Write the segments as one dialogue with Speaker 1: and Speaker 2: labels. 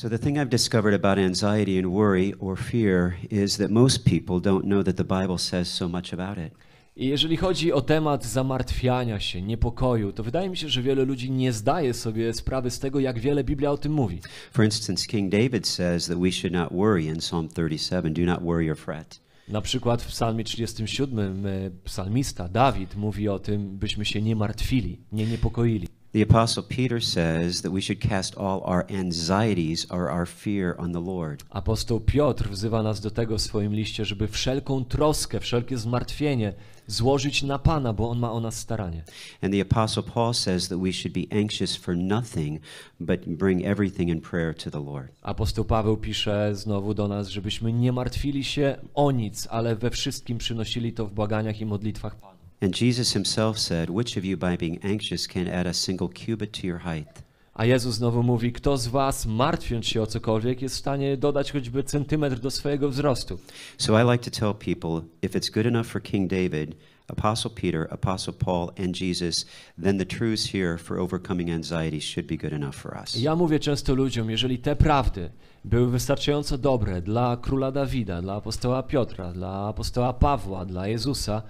Speaker 1: So, the thing I've discovered about anxiety and worry or fear is that most people don't know that the Bible says so much about it.
Speaker 2: I jeżeli chodzi o temat zamartwiania się, niepokoju, to wydaje mi się, że wiele ludzi nie zdaje sobie sprawy z tego, jak wiele Biblia o tym mówi.
Speaker 1: For instance, King David says that we should not worry in Psalm 37 do not worry or fret.
Speaker 2: Na przykład w Psalmie 37 e, psalmista Dawid mówi o tym, byśmy się nie martwili, nie niepokoili.
Speaker 1: The Apostle Peter says that we should cast all our anxieties or our fear on the Lord.
Speaker 2: Apostoł Piotr wzywa nas do tego w swoim liście, żeby wszelką troskę, wszelkie zmartwienie złożyć na Pana, bo On ma o nas staranie.
Speaker 1: And the Apostle Paul says that we should be anxious for nothing, but bring everything in prayer to the Lord.
Speaker 2: Apostoł Paweł pisze znowu do nas, żebyśmy nie martwili się o nic, ale we wszystkim przynosili to w błaganiach i modlitwach Panu.
Speaker 1: And Jesus himself said, Which of you by being anxious can add a single cubit to your height?
Speaker 2: A Jezus znowu mówi, kto z was, martwiąc się o cokolwiek, jest w stanie dodać choćby centymetr do swojego wzrostu.
Speaker 1: So I like to tell people if it's good enough for King David, Apostle Peter, Apostle Paul, and Jesus, then the truths here for overcoming anxiety should be good enough for us.
Speaker 2: Ja mówię często ludziom, jeżeli te prawdy były wystarczająco dobre dla króla Dawida, dla apostoła Piotra, dla apostoła Pawła, dla Jezusa,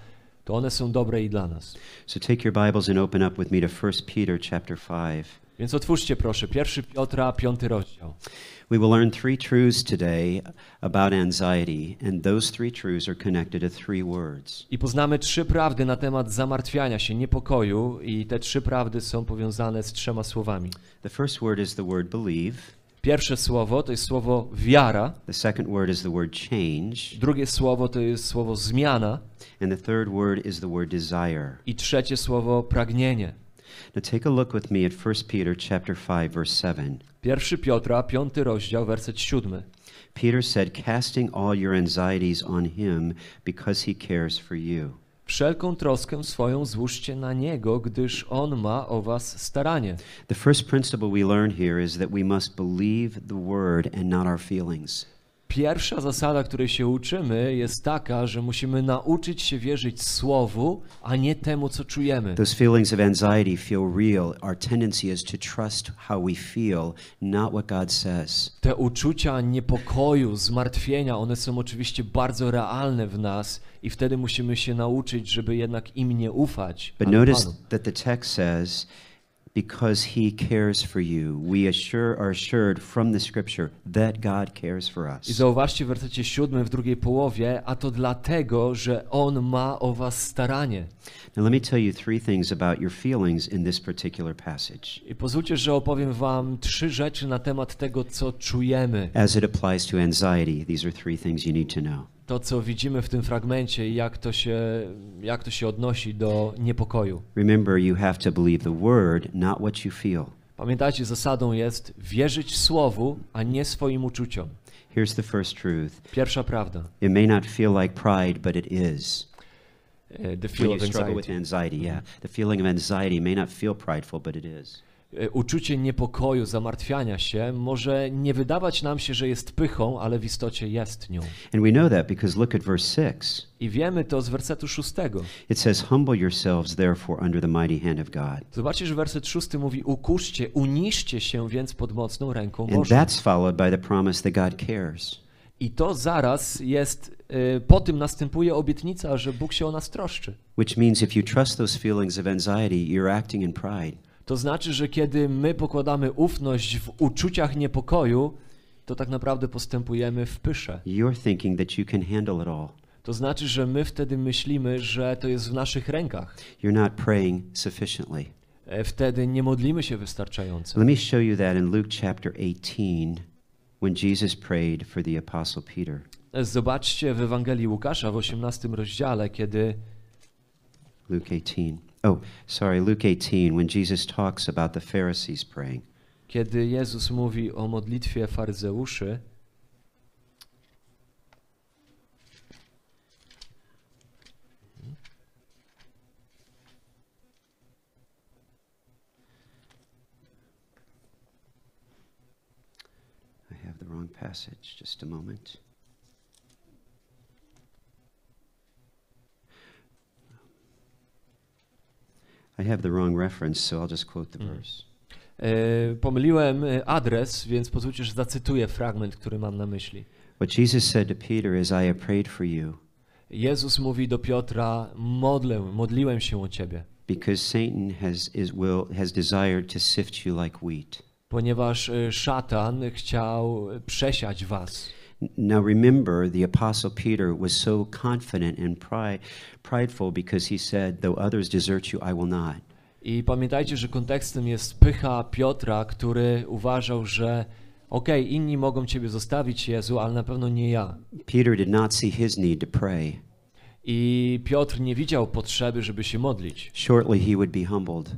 Speaker 2: to one są dobre i dla nas.
Speaker 1: So take your Bibles and open up with me to 1 Peter chapter 5.
Speaker 2: Więc otwórzcie proszę, 1 Piotra, piąty rozdział.
Speaker 1: We will learn three truths today about anxiety, and those three truths are connected to three words.
Speaker 2: I poznamy trzy prawdy na temat zamartwiania się, niepokoju i te trzy prawdy są powiązane z trzema słowami.
Speaker 1: The first word is the word believe,
Speaker 2: Pierwsze słowo to jest słowo wiara,
Speaker 1: the second word is the word change,
Speaker 2: drugie słowo to jest słowo zmiana
Speaker 1: and the third word is the word desire.
Speaker 2: i trzecie słowo pragnienie.
Speaker 1: Now take a look with me at 1 Peter chapter 5 verse 7.
Speaker 2: 1 Piotra, piąty rozdział, werset siódmy.
Speaker 1: Peter said, casting all your anxieties on him because he cares for you.
Speaker 2: Wszelką troskę swoją złóżcie na Niego, gdyż On ma o was staranie.
Speaker 1: The first principle we learn here is that we must believe the word and not our feelings.
Speaker 2: Pierwsza zasada, której się uczymy, jest taka, że musimy nauczyć się wierzyć Słowu, a nie temu, co czujemy.
Speaker 1: Those feelings of anxiety feel real. Our tendency is to trust how we feel, not what God says.
Speaker 2: Te uczucia niepokoju, zmartwienia, one są oczywiście bardzo realne w nas i wtedy musimy się nauczyć, żeby jednak im nie ufać.
Speaker 1: But notice
Speaker 2: Panu.
Speaker 1: that the text says, because he cares for you, we assure, are assured from the scripture that God cares for
Speaker 2: I
Speaker 1: us.
Speaker 2: zauważcie w wersecie siódmym w drugiej połowie, a to dlatego, że On ma o was staranie.
Speaker 1: Now, let me tell you three things about your feelings in this particular passage
Speaker 2: I pozwólcie, że opowiem wam trzy rzeczy na temat tego, co czujemy.
Speaker 1: as it applies to anxiety. These are three things you need to know.
Speaker 2: To, co widzimy w tym fragmencie i jak to się, jak to się odnosi do niepokoju.
Speaker 1: Remember, you have to believe the word, not what you feel.
Speaker 2: Pamiętajcie, zasadą jest wierzyć Słowu, a nie swoim uczuciom.
Speaker 1: Here's the first truth
Speaker 2: Pierwsza prawda.
Speaker 1: it may not feel like pride, but it is.
Speaker 2: e, The
Speaker 1: When
Speaker 2: feel
Speaker 1: you
Speaker 2: of
Speaker 1: struggle with
Speaker 2: anxiety.
Speaker 1: anxiety, yeah. The feeling of anxiety may not feel prideful, but it is.
Speaker 2: E, Uczucie niepokoju, zamartwiania się może nie wydawać nam się, że jest pychą, ale w istocie jest nią.
Speaker 1: And we know that because look at verse 6.
Speaker 2: I wiemy to z wersetu szóstego.
Speaker 1: It says, Humble yourselves, therefore, under the mighty hand of God.
Speaker 2: Zobaczcie, że werset szósty mówi ukuszcie, uniszcie się więc pod mocną ręką
Speaker 1: And
Speaker 2: Bożą.
Speaker 1: that's followed by the promise that God cares.
Speaker 2: I to zaraz jest, y, po tym następuje obietnica, że Bóg się o nas troszczy.
Speaker 1: Which means if you trust those feelings of anxiety, you're acting in pride.
Speaker 2: To znaczy, że kiedy my pokładamy ufność w uczuciach niepokoju, to tak naprawdę postępujemy w pysze.
Speaker 1: You're thinking that you can handle it all.
Speaker 2: To znaczy, że my wtedy myślimy, że to jest w naszych rękach.
Speaker 1: You're not praying sufficiently.
Speaker 2: E, Wtedy nie modlimy się wystarczająco.
Speaker 1: Let me show you that in Luke chapter 18 when Jesus prayed for the apostle Peter.
Speaker 2: E, Zobaczcie w Ewangelii Łukasza w 18 rozdziale, kiedy
Speaker 1: Luke 18. Oh, sorry, Luke 18 when Jesus talks about the Pharisees praying.
Speaker 2: kiedy Jezus mówi o modlitwie faryzeuszy,
Speaker 1: I have the wrong passage. Just a moment. I have the wrong reference, so I'll just quote the
Speaker 2: Mm.
Speaker 1: verse.
Speaker 2: E, pomyliłem e, adres, więc pozwólcie, że zacytuję fragment, który mam na myśli.
Speaker 1: What Jesus said to Peter is, I have prayed for you
Speaker 2: Jezus mówi do Piotra: Modlę, modliłem się o ciebie,
Speaker 1: because Satan has, is, will, has desired to sift you like wheat.
Speaker 2: ponieważ e, szatan chciał przesiać was.
Speaker 1: Now remember, the Apostle Peter was so confident and pride, prideful because he said, Though others desert you, I will not.
Speaker 2: I pamiętajcie, że kontekstem jest pycha Piotra, który uważał, że okej, inni mogą ciebie zostawić, Jezu, ale na pewno nie ja.
Speaker 1: Peter did not see his need to pray.
Speaker 2: I Piotr nie widział potrzeby, żeby się modlić,
Speaker 1: Shortly, he would be humbled.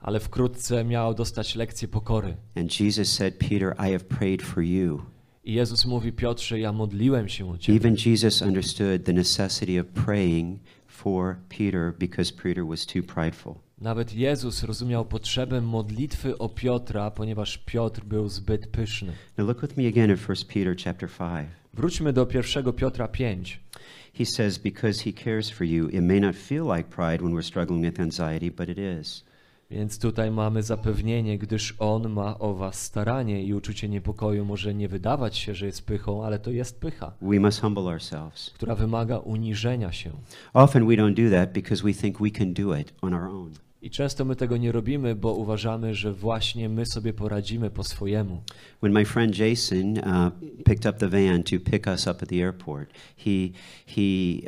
Speaker 2: ale wkrótce miał dostać lekcję pokory.
Speaker 1: And Jesus said, Peter, I have prayed for you.
Speaker 2: I Jezus mówi, Piotrze, ja modliłem się o ciebie.
Speaker 1: Even Jesus understood the necessity of praying for Peter because Peter was too prideful.
Speaker 2: Nawet Jezus rozumiał potrzebę modlitwy o Piotra, ponieważ Piotr był zbyt pyszny.
Speaker 1: Now look with me again at 1 Peter chapter 5.
Speaker 2: Wróćmy do 1 Piotra 5.
Speaker 1: He says, Because he cares for you, it may not feel like pride when we're struggling with anxiety, but it is.
Speaker 2: Więc tutaj mamy zapewnienie, gdyż On ma o was staranie i uczucie niepokoju może nie wydawać się, że jest pychą, ale to jest pycha,
Speaker 1: We must humble ourselves.
Speaker 2: która wymaga uniżenia się.
Speaker 1: Often we don't do that because we think we can do it on our own.
Speaker 2: I często my tego nie robimy, bo uważamy, że właśnie my sobie poradzimy po swojemu.
Speaker 1: When my friend Jason uh, picked up the van to pick us up at the airport, he, he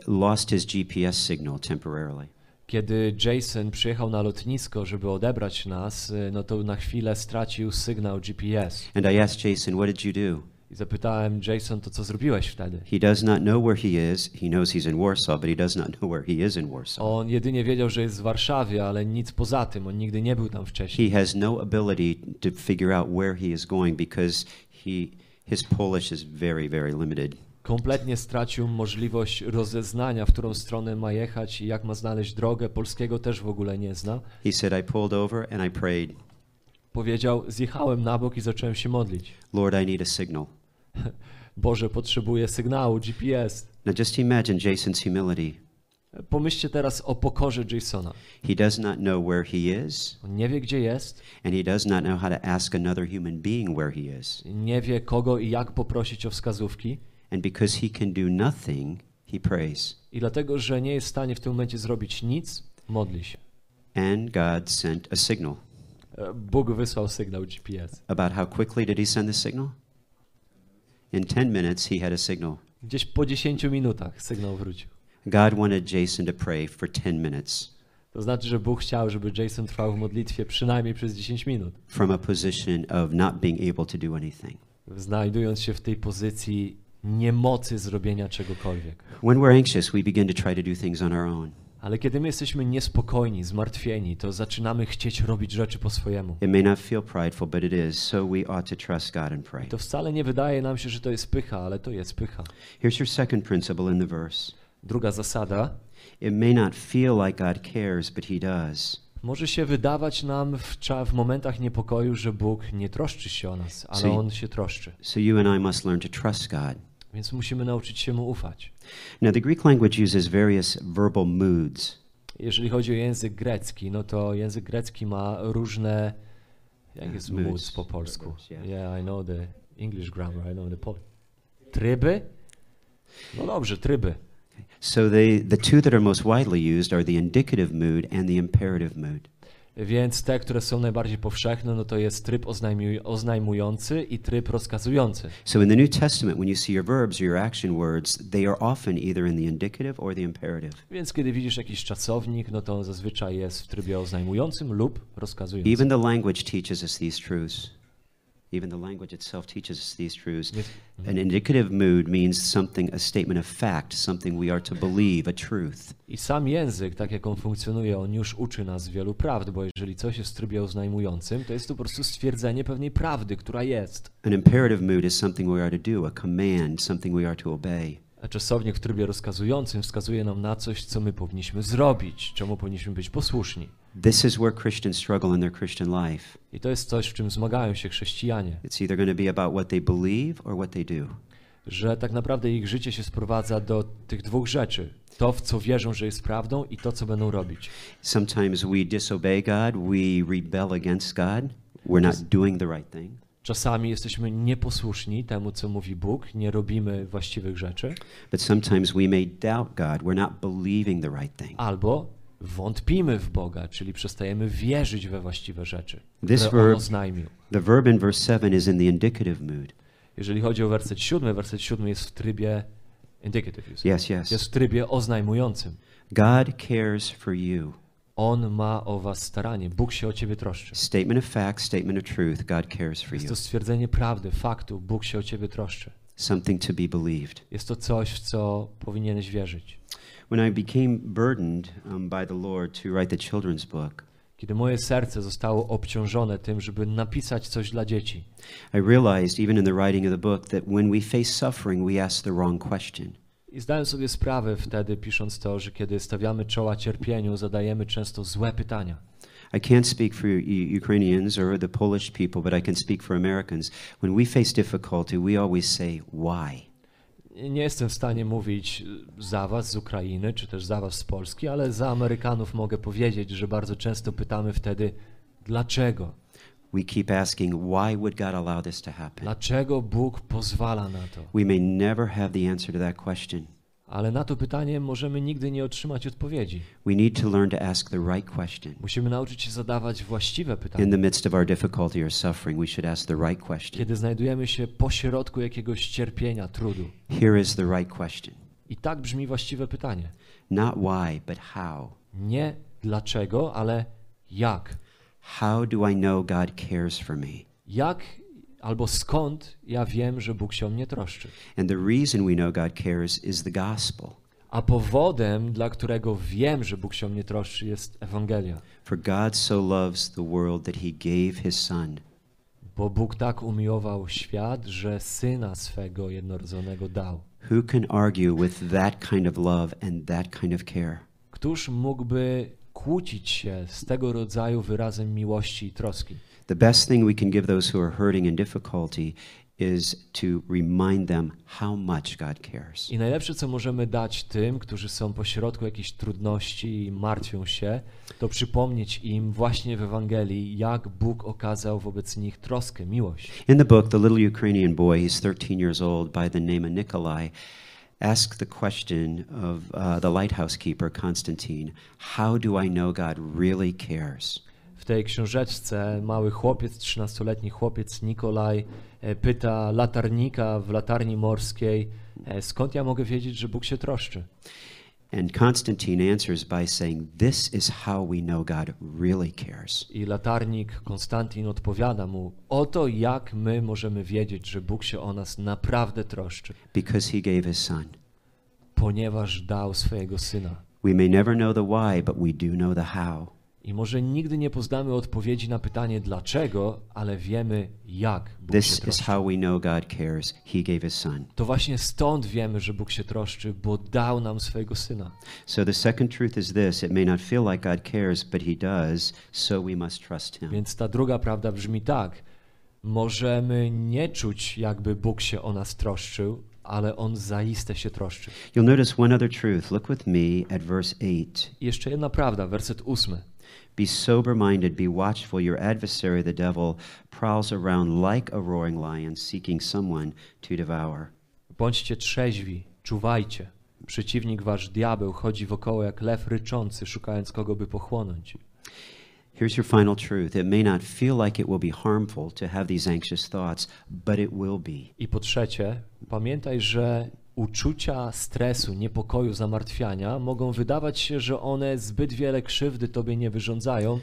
Speaker 1: lost his GPS signal temporarily.
Speaker 2: Kiedy Jason przyjechał na lotnisko, żeby odebrać nas, y, no to na chwilę stracił sygnał GPS.
Speaker 1: And I asked Jason, What did you do?
Speaker 2: I zapytałem Jason, to co zrobiłeś wtedy?
Speaker 1: He does not know where he is. He knows he's in Warsaw, but he does not know where he is in Warsaw.
Speaker 2: On jedynie wiedział, że jest w Warszawie, ale nic poza tym. On nigdy nie był tam wcześniej.
Speaker 1: He has no ability to figure out where he is going because he, his Polish is very, very limited.
Speaker 2: Kompletnie stracił możliwość rozeznania, w którą stronę ma jechać i jak ma znaleźć drogę. Polskiego też w ogóle nie zna.
Speaker 1: He said, I pulled over and I prayed,
Speaker 2: Powiedział, zjechałem na bok i zacząłem się modlić.
Speaker 1: Lord, I need a signal.
Speaker 2: Boże, potrzebuję sygnału, GPS.
Speaker 1: Now just imagine Jason's humility.
Speaker 2: Pomyślcie teraz o pokorze Jasona.
Speaker 1: He does not know where he is,
Speaker 2: On nie wie, gdzie jest,
Speaker 1: and he does not know how to ask another human being where he is.
Speaker 2: nie wie kogo i jak poprosić o wskazówki.
Speaker 1: And because he can do nothing, he prays.
Speaker 2: I dlatego, że nie jest w stanie w tym momencie zrobić nic, modli się.
Speaker 1: And God sent a signal.
Speaker 2: E, Bóg wysłał sygnał GPS.
Speaker 1: About how quickly did he send the signal? In 10 minutes, he had a signal.
Speaker 2: Gdzieś po 10 minutach sygnał wrócił.
Speaker 1: God wanted Jason to pray for 10 minutes
Speaker 2: To znaczy, że Bóg chciał, żeby Jason trwał w modlitwie przynajmniej przez 10 minut,
Speaker 1: from a position of not being able to do anything.
Speaker 2: znajdując się w tej pozycji niemocy zrobienia czegokolwiek.
Speaker 1: When we're anxious, we begin to try to do things on our own.
Speaker 2: Ale kiedy my jesteśmy niespokojni, zmartwieni, to zaczynamy chcieć robić rzeczy po swojemu.
Speaker 1: It may not feel prideful, but it is. So we ought to trust God and pray.
Speaker 2: I to wcale nie wydaje nam się, że to jest pycha, ale to jest pycha.
Speaker 1: Here's your second principle in the verse
Speaker 2: Druga zasada.
Speaker 1: it may not feel like God cares, but He does.
Speaker 2: Może się wydawać nam w, w momentach niepokoju, że Bóg nie troszczy się o nas, ale
Speaker 1: See-
Speaker 2: On się troszczy.
Speaker 1: So you and I must learn to trust God.
Speaker 2: Więc musimy nauczyć się Mu ufać.
Speaker 1: Now, the Greek language uses various verbal moods.
Speaker 2: Jeżeli chodzi o język grecki, no to język grecki ma różne. Jak jest
Speaker 1: Moods.
Speaker 2: moods po polsku?
Speaker 1: Yeah.
Speaker 2: Yeah, I know the English grammar, I know the Polish. Tryby? No dobrze, tryby.
Speaker 1: So they, the two that are most widely used are the indicative mood and the imperative mood.
Speaker 2: Więc te, które są najbardziej powszechne, no to jest tryb oznajmuj- oznajmujący i tryb rozkazujący.
Speaker 1: So in the New Testament, when you see your verbs or your action words, they are often either in the indicative or the imperative.
Speaker 2: Więc kiedy widzisz jakiś czasownik, no to on zazwyczaj jest w trybie oznajmującym lub rozkazującym.
Speaker 1: Even the language teaches us these truths. Even the language itself teaches us these truths.
Speaker 2: Więc-
Speaker 1: An indicative mood means something, a statement of fact, something we are to believe, a truth.
Speaker 2: I sam język, tak jak on funkcjonuje, on już uczy nas wielu prawd, bo jeżeli coś jest w trybie oznajmującym, to jest to po prostu stwierdzenie pewnej prawdy, która jest.
Speaker 1: An imperative mood is something we are to do, a command, something we are to obey.
Speaker 2: A czasownik w trybie rozkazującym wskazuje nam na coś, co my powinniśmy zrobić, czemu powinniśmy być posłuszni.
Speaker 1: This is where Christians struggle in their Christian life.
Speaker 2: I to jest coś, w czym zmagają się chrześcijanie,
Speaker 1: It's either going to be about what they believe or what they do.
Speaker 2: że tak naprawdę ich życie się sprowadza do tych dwóch rzeczy. To, w co wierzą, że jest prawdą i to, co będą robić.
Speaker 1: Sometimes we disobey God, we rebel against God, we're not doing the right thing.
Speaker 2: Czasami jesteśmy nieposłuszni temu, co mówi Bóg, nie robimy właściwych rzeczy,
Speaker 1: But sometimes we may doubt God. We're not believing the right thing.
Speaker 2: albo wątpimy w Boga, czyli przestajemy wierzyć we właściwe rzeczy,
Speaker 1: This verb-
Speaker 2: oznajmił.
Speaker 1: The verb in verse 7 is in the indicative mood.
Speaker 2: Jeżeli chodzi o werset siódmy, werset siódmy jest w trybie indicative,
Speaker 1: Yes, yes.
Speaker 2: jest w trybie oznajmującym.
Speaker 1: God cares for you.
Speaker 2: On ma o was staranie, Bóg się o ciebie troszczy.
Speaker 1: Statement of fact, statement of truth. God cares for
Speaker 2: Jest
Speaker 1: you.
Speaker 2: to stwierdzenie prawdy, faktu, Bóg się o ciebie troszczy.
Speaker 1: Something to be believed.
Speaker 2: Jest to coś, w co powinieneś wierzyć.
Speaker 1: When I became burdened um, by the Lord to write the children's book,
Speaker 2: Kiedy moje serce zostało obciążone tym, żeby napisać coś dla dzieci,
Speaker 1: I realized, even in the writing of the book, that when we face suffering, we ask the wrong question.
Speaker 2: I zdałem sobie sprawę wtedy, pisząc to, że kiedy stawiamy czoła cierpieniu, zadajemy często złe pytania.
Speaker 1: I can't speak for Ukrainians or the Polish people, but I can speak for Americans. When we face difficulty, we always say, Why?
Speaker 2: Nie jestem w stanie mówić za Was z Ukrainy, czy też za Was z Polski, ale za Amerykanów mogę powiedzieć, że bardzo często pytamy wtedy, dlaczego?
Speaker 1: We keep asking, Why would God allow this to happen?
Speaker 2: Dlaczego Bóg pozwala na to?
Speaker 1: We may never have the answer to that question.
Speaker 2: Ale na to pytanie możemy nigdy nie otrzymać odpowiedzi.
Speaker 1: We need to learn to ask the right question.
Speaker 2: Musimy nauczyć się zadawać właściwe
Speaker 1: In
Speaker 2: pytania.
Speaker 1: the midst of our difficulty or suffering, we should ask the right question.
Speaker 2: Kiedy znajdujemy się pośrodku jakiegoś cierpienia, trudu.
Speaker 1: Here is the right question
Speaker 2: I tak brzmi właściwe pytanie.
Speaker 1: not why, but how.
Speaker 2: Nie dlaczego, ale jak.
Speaker 1: How do I know God cares for me?
Speaker 2: Jak albo skąd ja wiem, że Bóg się o mnie troszczy.
Speaker 1: And the reason we know God cares is the gospel.
Speaker 2: A powodem, dla którego wiem, że Bóg się o mnie troszczy, jest Ewangelia.
Speaker 1: For God so loves the world that he gave his son.
Speaker 2: Bo Bóg tak umiłował świat, że Syna swego jednorodzonego dał.
Speaker 1: Who can argue with that kind of love and that kind of care?
Speaker 2: Któż mógłby kłócić się z tego rodzaju wyrazem miłości i troski?
Speaker 1: The best thing we can give those who are hurting in difficulty is to remind them how much God cares.
Speaker 2: I najlepsze, co możemy dać tym, którzy są pośrodku jakichś trudności i martwią się, to przypomnieć im właśnie w Ewangelii, jak Bóg okazał wobec nich troskę, miłość.
Speaker 1: In the book, the little Ukrainian boy, he's 13 years old, by the name of Nikolai, asked the question of uh, the lighthouse keeper, Constantine How do I know God really cares?
Speaker 2: W tej książeczce mały chłopiec, 13-letni chłopiec Nikolaj e, pyta latarnika w latarni morskiej, e, skąd ja mogę wiedzieć, że Bóg się troszczy?
Speaker 1: And Constantine answers by saying, This is how we know God really cares.
Speaker 2: I latarnik Konstantin odpowiada mu, oto jak my możemy wiedzieć, że Bóg się o nas naprawdę troszczy,
Speaker 1: Because he gave his son.
Speaker 2: ponieważ dał swojego Syna.
Speaker 1: We may never know the why, but we do know the how.
Speaker 2: I może nigdy nie poznamy odpowiedzi na pytanie dlaczego, ale wiemy jak Bóg się
Speaker 1: This is
Speaker 2: troszczy.
Speaker 1: how we know God cares. He gave his son.
Speaker 2: To właśnie stąd wiemy, że Bóg się troszczy, bo dał nam swojego Syna.
Speaker 1: So the second truth is this it may not feel like God cares, but he does, so we must trust him.
Speaker 2: Więc ta druga prawda brzmi tak. Możemy nie czuć, jakby Bóg się o nas troszczył, ale On zaiste się troszczy.
Speaker 1: You'll notice one other truth. Look with me at verse 8.
Speaker 2: I jeszcze jedna prawda, werset ósmy.
Speaker 1: Be sober minded, be watchful. Your adversary, the devil, prowls around like a roaring lion, seeking someone to devour.
Speaker 2: Bądźcie trzeźwi, czuwajcie. Przeciwnik wasz diabeł chodzi wokoło jak lew ryczący, szukając kogo by pochłonąć.
Speaker 1: Here's your final truth. It may not feel like it will be harmful to have these anxious thoughts, but it will be.
Speaker 2: I po trzecie, pamiętaj, że uczucia stresu, niepokoju, zamartwiania mogą wydawać się, że one zbyt wiele krzywdy tobie nie wyrządzają,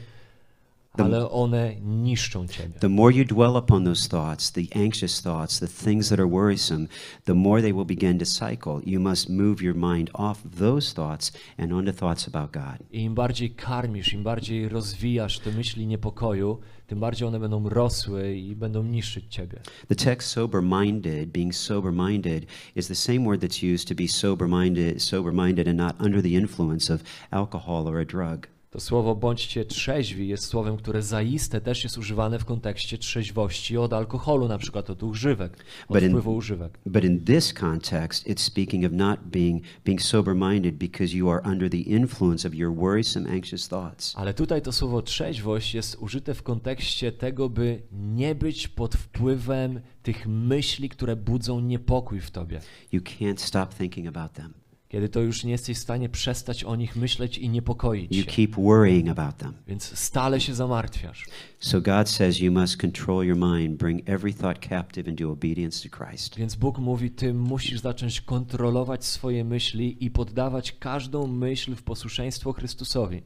Speaker 2: ale one niszczą ciebie.
Speaker 1: The more you dwell upon those thoughts, the anxious thoughts, the things that are worrisome, the more they will begin to cycle. You must move your mind off those thoughts and onto thoughts about God.
Speaker 2: I im bardziej karmisz, im bardziej rozwijasz te myśli niepokoju, tym bardziej one będą rosły i będą niszczyć ciebie.
Speaker 1: The text sober minded, being sober minded, is the same word that's used to be sober minded, sober minded and not under the influence of alcohol or a drug.
Speaker 2: To słowo bądźcie trzeźwi jest słowem, które zaiste też jest używane w kontekście trzeźwości od alkoholu, na przykład od używek, od
Speaker 1: But in-
Speaker 2: wpływu używek.
Speaker 1: But in this context, it's speaking of not being being sober-minded because you are under the influence of your worrisome, anxious thoughts.
Speaker 2: Ale tutaj to słowo trzeźwość jest użyte w kontekście tego, by nie być pod wpływem tych myśli, które budzą niepokój w tobie.
Speaker 1: You can't stop thinking about them.
Speaker 2: Kiedy to już nie jesteś w stanie przestać o nich myśleć i niepokoić
Speaker 1: You
Speaker 2: się.
Speaker 1: keep worrying about them.
Speaker 2: Więc stale się zamartwiasz.
Speaker 1: So God says you must control your mind, bring every thought captive into obedience to Christ.
Speaker 2: Więc Bóg mówi, ty musisz zacząć kontrolować swoje myśli i poddawać każdą myśl w posłuszeństwo Chrystusowi.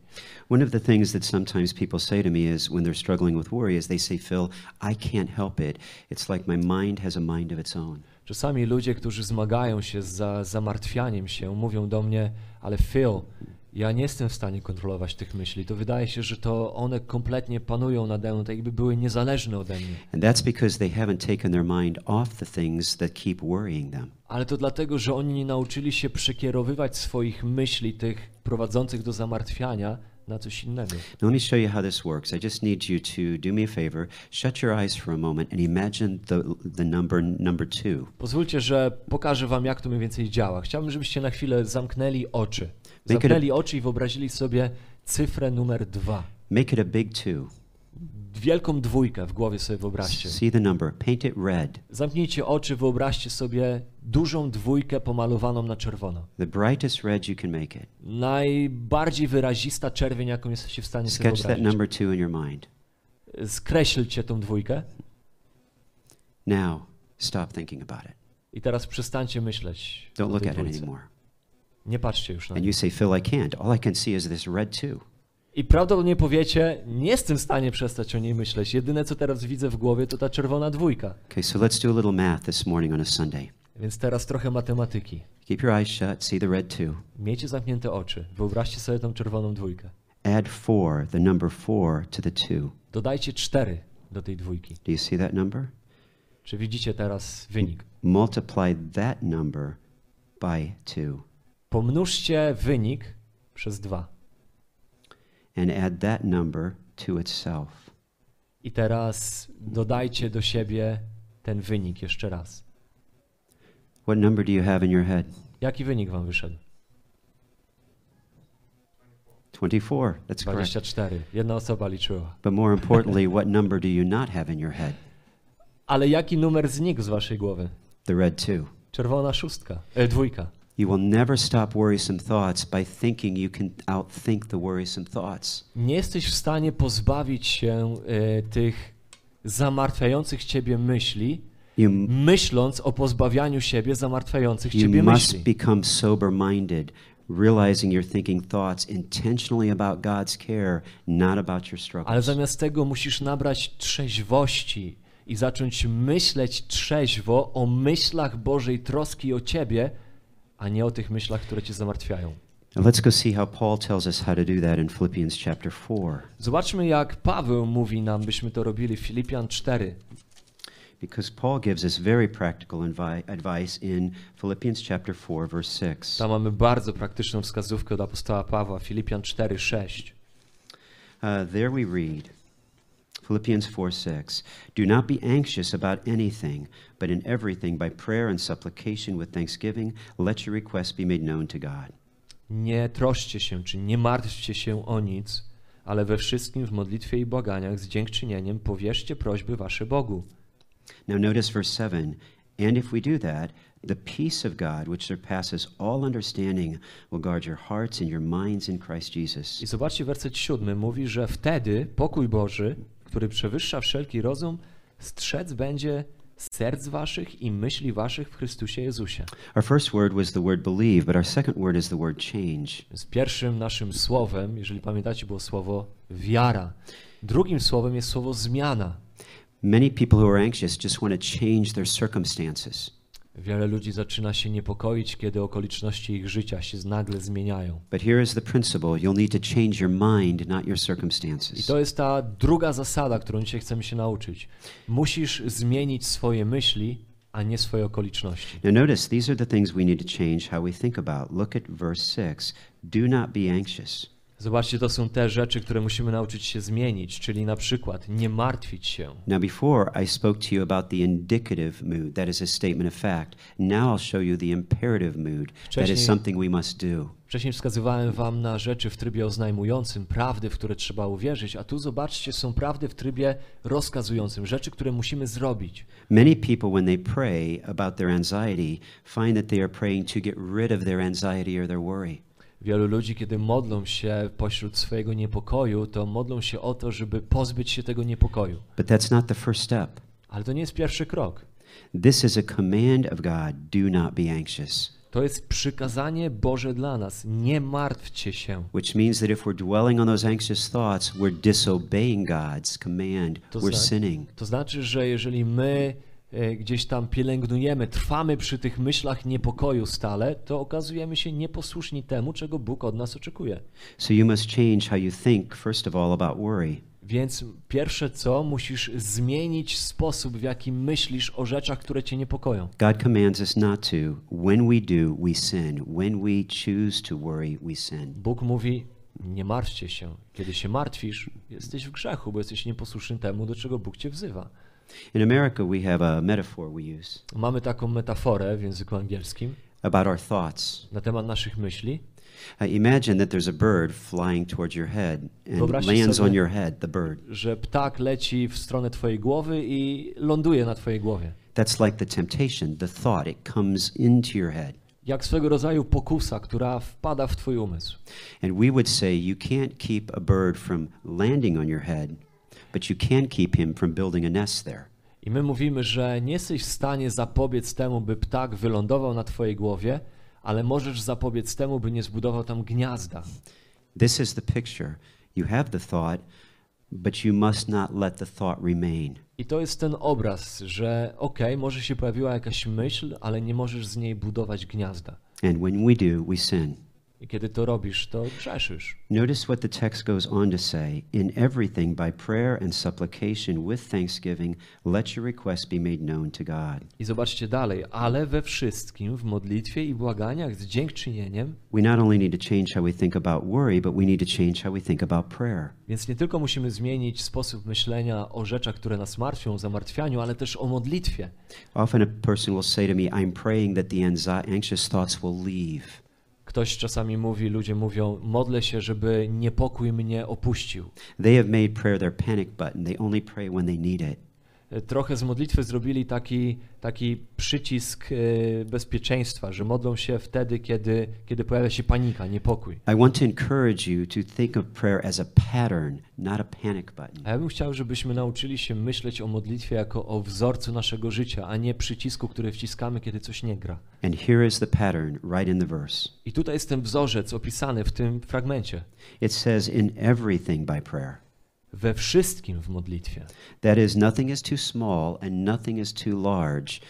Speaker 1: One of the things that sometimes people say to me is when they're struggling with worry is they say, Phil, I can't help it. It's like my mind has a mind of its own.
Speaker 2: Czasami ludzie, którzy zmagają się z za, zamartwianiem się, mówią do mnie, ale Phil, ja nie jestem w stanie kontrolować tych myśli. To wydaje się, że to one kompletnie panują nade mną, tak jakby były niezależne ode mnie.
Speaker 1: And that's because they haven't taken their mind off the things that keep worrying them.
Speaker 2: Ale to dlatego, że oni nie nauczyli się przekierowywać swoich myśli, tych prowadzących do zamartwiania, na coś innego.
Speaker 1: Now, let me show you how this works. I just need you to do me a favor, shut your eyes for a moment, and imagine the, the number number two.
Speaker 2: Pozwólcie, że pokażę wam, jak to mniej więcej działa. Chciałbym, żebyście na chwilę zamknęli oczy. Zamknęli oczy i wyobrazili sobie cyfrę numer dwa.
Speaker 1: Make it a big two.
Speaker 2: Wielką dwójkę w głowie sobie wyobraźcie.
Speaker 1: See the number. Paint it red.
Speaker 2: Zamknijcie oczy, wyobraźcie sobie dużą dwójkę pomalowaną na czerwono.
Speaker 1: The brightest red you can make it.
Speaker 2: Najbardziej wyrazista czerwień, jaką jesteście w stanie sobie
Speaker 1: Sketch that
Speaker 2: wyobrazić.
Speaker 1: number two in your mind.
Speaker 2: Skreślcie tą dwójkę
Speaker 1: Now, stop thinking about it.
Speaker 2: i teraz przestańcie myśleć
Speaker 1: Don't look at it anymore.
Speaker 2: Nie patrzcie już na
Speaker 1: And
Speaker 2: nie.
Speaker 1: you say, Phil, I can't. All I can see is this red two.
Speaker 2: I prawdopodobnie powiecie, nie jestem w stanie przestać o niej myśleć. Jedyne, co teraz widzę w głowie, to ta czerwona dwójka.
Speaker 1: Okay, so let's do a little math this morning on a Sunday.
Speaker 2: Więc teraz trochę matematyki.
Speaker 1: Keep your eyes shut. See the red two.
Speaker 2: Miejcie zamknięte oczy. Wyobraźcie sobie tą czerwoną dwójkę.
Speaker 1: Add four, the number four, to the two.
Speaker 2: Dodajcie cztery do tej dwójki.
Speaker 1: Do you see that number?
Speaker 2: Czy widzicie teraz wynik?
Speaker 1: Multiply that number by two.
Speaker 2: Pomnóżcie wynik przez dwa.
Speaker 1: And add that number to itself.
Speaker 2: I teraz dodajcie do siebie ten wynik jeszcze raz.
Speaker 1: What number do you have in your head?
Speaker 2: Jaki wynik wam wyszedł?
Speaker 1: 24. That's correct.
Speaker 2: 24. Jedna osoba liczyła.
Speaker 1: But more importantly, what number do you not have in your head?
Speaker 2: Ale jaki numer znikł z waszej głowy?
Speaker 1: The red two.
Speaker 2: Czerwona szóstka. E, dwójka.
Speaker 1: You will never stop worrisome thoughts by thinking you can outthink the worrisome thoughts.
Speaker 2: Nie jesteś w stanie pozbawić się e, tych zamartwiających ciebie myśli,
Speaker 1: You,
Speaker 2: myśląc o pozbawianiu siebie zamartwiających
Speaker 1: you
Speaker 2: ciebie
Speaker 1: must
Speaker 2: myśli.
Speaker 1: become sober minded, realizing you're thinking thoughts intentionally about God's care, not about your
Speaker 2: Ale
Speaker 1: struggles.
Speaker 2: zamiast tego musisz nabrać trzeźwości i zacząć myśleć trzeźwo o myślach Bożej troski o ciebie, a nie o tych myślach, które cię zamartwiają.
Speaker 1: Now let's go see how Paul tells us how to do that in Philippians chapter 4.
Speaker 2: Zobaczmy, jak Paweł mówi nam, byśmy to robili w Filipian 4.
Speaker 1: Because Paul gives us very practical advi- advice in Philippians chapter 4 verse 6.
Speaker 2: Tam mamy bardzo praktyczną wskazówkę od apostoła Pawła, Filipian 4, 6.
Speaker 1: Uh, there we read, Philippians 4 6. Do not be anxious about anything, but in everything by prayer and supplication with thanksgiving, let your requests be made known to God.
Speaker 2: Nie troszcie się, czy nie martwcie się o nic, ale we wszystkim w modlitwie i błaganiach z dziękczynieniem powierzcie prośby wasze Bogu.
Speaker 1: Now notice verse 7. And if we do that, the peace of God, which surpasses all understanding, will guard your hearts and your minds in Christ Jesus.
Speaker 2: I zobaczcie, werset siódmy mówi, że wtedy pokój Boży, który przewyższa wszelki rozum, strzec będzie serc waszych i myśli waszych w Chrystusie Jezusie.
Speaker 1: Our first word was the word believe, but our second word is the word change.
Speaker 2: Więc pierwszym naszym słowem, jeżeli pamiętacie, było słowo wiara. Drugim słowem jest słowo zmiana.
Speaker 1: Many people who are anxious just want to change their circumstances.
Speaker 2: Wiele ludzi zaczyna się niepokoić, kiedy okoliczności ich życia się nagle zmieniają.
Speaker 1: But here is the principle you'll need to change your mind, not your
Speaker 2: I
Speaker 1: circumstances.
Speaker 2: to jest ta druga zasada, którą dzisiaj chcemy się nauczyć. Musisz zmienić swoje myśli, a nie swoje okoliczności.
Speaker 1: Now, notice these are the things we need to change how we think about. Look at verse 6. Do not be anxious.
Speaker 2: Zobaczcie, to są te rzeczy, które musimy nauczyć się zmienić, czyli na przykład nie martwić się.
Speaker 1: Now, before I spoke to you about the indicative mood, that is a statement of fact. Now I'll show you the imperative mood, that
Speaker 2: Wcześniej-
Speaker 1: is something we must do.
Speaker 2: Wcześniej wskazywałem wam na rzeczy w trybie oznajmującym, prawdy, w które trzeba uwierzyć, a tu zobaczcie, są prawdy w trybie rozkazującym, rzeczy, które musimy zrobić.
Speaker 1: Many people, when they pray about their anxiety, find that they are praying to get rid of their anxiety or their worry.
Speaker 2: Wielu ludzi, kiedy modlą się pośród swojego niepokoju, to modlą się o to, żeby pozbyć się tego niepokoju.
Speaker 1: But that's not the first step.
Speaker 2: Ale to nie jest pierwszy krok.
Speaker 1: This is a command of God do not be anxious,
Speaker 2: To jest przykazanie Boże dla nas. Nie martwcie się.
Speaker 1: which means that if we're dwelling on those anxious thoughts, we're disobeying God's command,
Speaker 2: To
Speaker 1: we're sinning.
Speaker 2: To znaczy, że jeżeli my gdzieś tam pielęgnujemy, trwamy przy tych myślach niepokoju stale, to okazujemy się nieposłuszni temu, czego Bóg od nas oczekuje.
Speaker 1: So you must change how you think, first of all, about worry.
Speaker 2: Więc pierwsze co, musisz zmienić sposób, w jaki myślisz o rzeczach, które cię niepokoją.
Speaker 1: God commands us not to. When we do, we sin. When we choose to worry, we sin.
Speaker 2: Bóg mówi, nie martwcie się. Kiedy się martwisz, jesteś w grzechu, bo jesteś nieposłuszny temu, do czego Bóg cię wzywa.
Speaker 1: In America, we have a metaphor we use
Speaker 2: Mamy taką metaforę w języku angielskim
Speaker 1: about our thoughts.
Speaker 2: na temat naszych myśli.
Speaker 1: Uh, imagine that there's a bird flying towards your head and
Speaker 2: Wyobraźcie
Speaker 1: lands
Speaker 2: sobie-
Speaker 1: on your head, the bird.
Speaker 2: że ptak leci w stronę twojej głowy i ląduje na twojej głowie.
Speaker 1: That's like the temptation, the thought. It comes into your head.
Speaker 2: Jak swego rodzaju pokusa, która wpada w twój umysł.
Speaker 1: And we would say you can't keep a bird from landing on your head, but you can keep him from building a nest there.
Speaker 2: I my mówimy, że nie jesteś w stanie zapobiec temu, by ptak wylądował na twojej głowie, ale możesz zapobiec temu, by nie zbudował tam gniazda.
Speaker 1: This is the picture. You have the thought, but you must not let the thought remain.
Speaker 2: I to jest ten obraz, że okej, może się pojawiła jakaś myśl, ale nie możesz z niej budować gniazda.
Speaker 1: And when we do, we sin.
Speaker 2: I kiedy to robisz, to grzeszysz.
Speaker 1: Notice what the text goes on to say In everything, by prayer and supplication with thanksgiving, let your requests be made known to God.
Speaker 2: I zobaczcie dalej, ale we wszystkim, w modlitwie i błaganiach z dziękczynieniem,
Speaker 1: We not only need to change how we think about worry, but we need to change how we think about prayer.
Speaker 2: Więc nie tylko musimy zmienić sposób myślenia o rzeczach, które nas martwią, o zamartwianiu, ale też o modlitwie.
Speaker 1: Often a person will say to me, I'm praying that the anxi- anxious thoughts will leave.
Speaker 2: Ktoś czasami mówi, ludzie mówią, modlę się, żeby niepokój mnie opuścił.
Speaker 1: They have made prayer their panic button. They only pray when they need it.
Speaker 2: Trochę z modlitwy zrobili taki, taki przycisk e, bezpieczeństwa, że modlą się wtedy, kiedy, kiedy pojawia się panika, niepokój.
Speaker 1: I want to encourage you to think of prayer as a pattern, not a panic button.
Speaker 2: A ja bym chciał, żebyśmy nauczyli się myśleć o modlitwie jako o wzorcu naszego życia, a nie przycisku, który wciskamy, kiedy coś nie gra.
Speaker 1: And here is the pattern right in the verse.
Speaker 2: I tutaj jest ten wzorzec opisany w tym fragmencie.
Speaker 1: It says, In everything by prayer.
Speaker 2: We wszystkim w modlitwie.
Speaker 1: That is, nothing is too small and nothing is too large.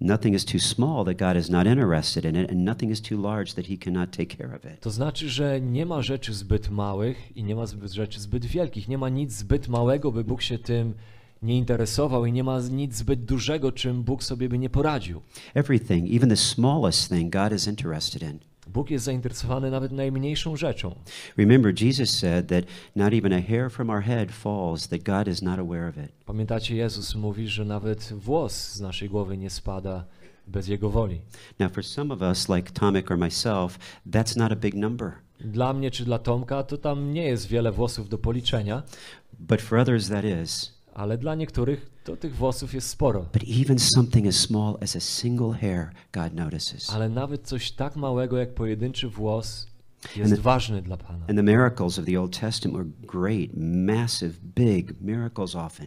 Speaker 1: Nothing is too small that God is not interested in it, and nothing is too large that He cannot take care of it.
Speaker 2: To znaczy, że nie ma rzeczy zbyt małych i nie ma zbyt rzeczy zbyt wielkich. Nie ma nic zbyt małego, by Bóg się tym nie interesował i nie ma nic zbyt dużego, czym Bóg sobie by nie poradził.
Speaker 1: Everything, even the smallest thing, God is interested in.
Speaker 2: Bóg jest zainteresowany nawet najmniejszą rzeczą.
Speaker 1: Remember, Jesus said that not even a hair from our head falls, that God is not aware of it.
Speaker 2: Pamiętacie, Jezus mówi, że nawet włos z naszej głowy nie spada bez Jego woli.
Speaker 1: Now, for some of us, like Tomek or myself, that's not a big number.
Speaker 2: Dla mnie czy dla Tomka to tam nie jest wiele włosów do policzenia,
Speaker 1: But for others, that is.
Speaker 2: ale dla niektórych to tych włosów jest sporo.
Speaker 1: But even something as small as a single hair, God notices.
Speaker 2: Ale nawet coś tak małego jak pojedynczy włos jest
Speaker 1: the-
Speaker 2: ważny dla Pana.
Speaker 1: And the miracles of the Old Testament were great, massive, big miracles often.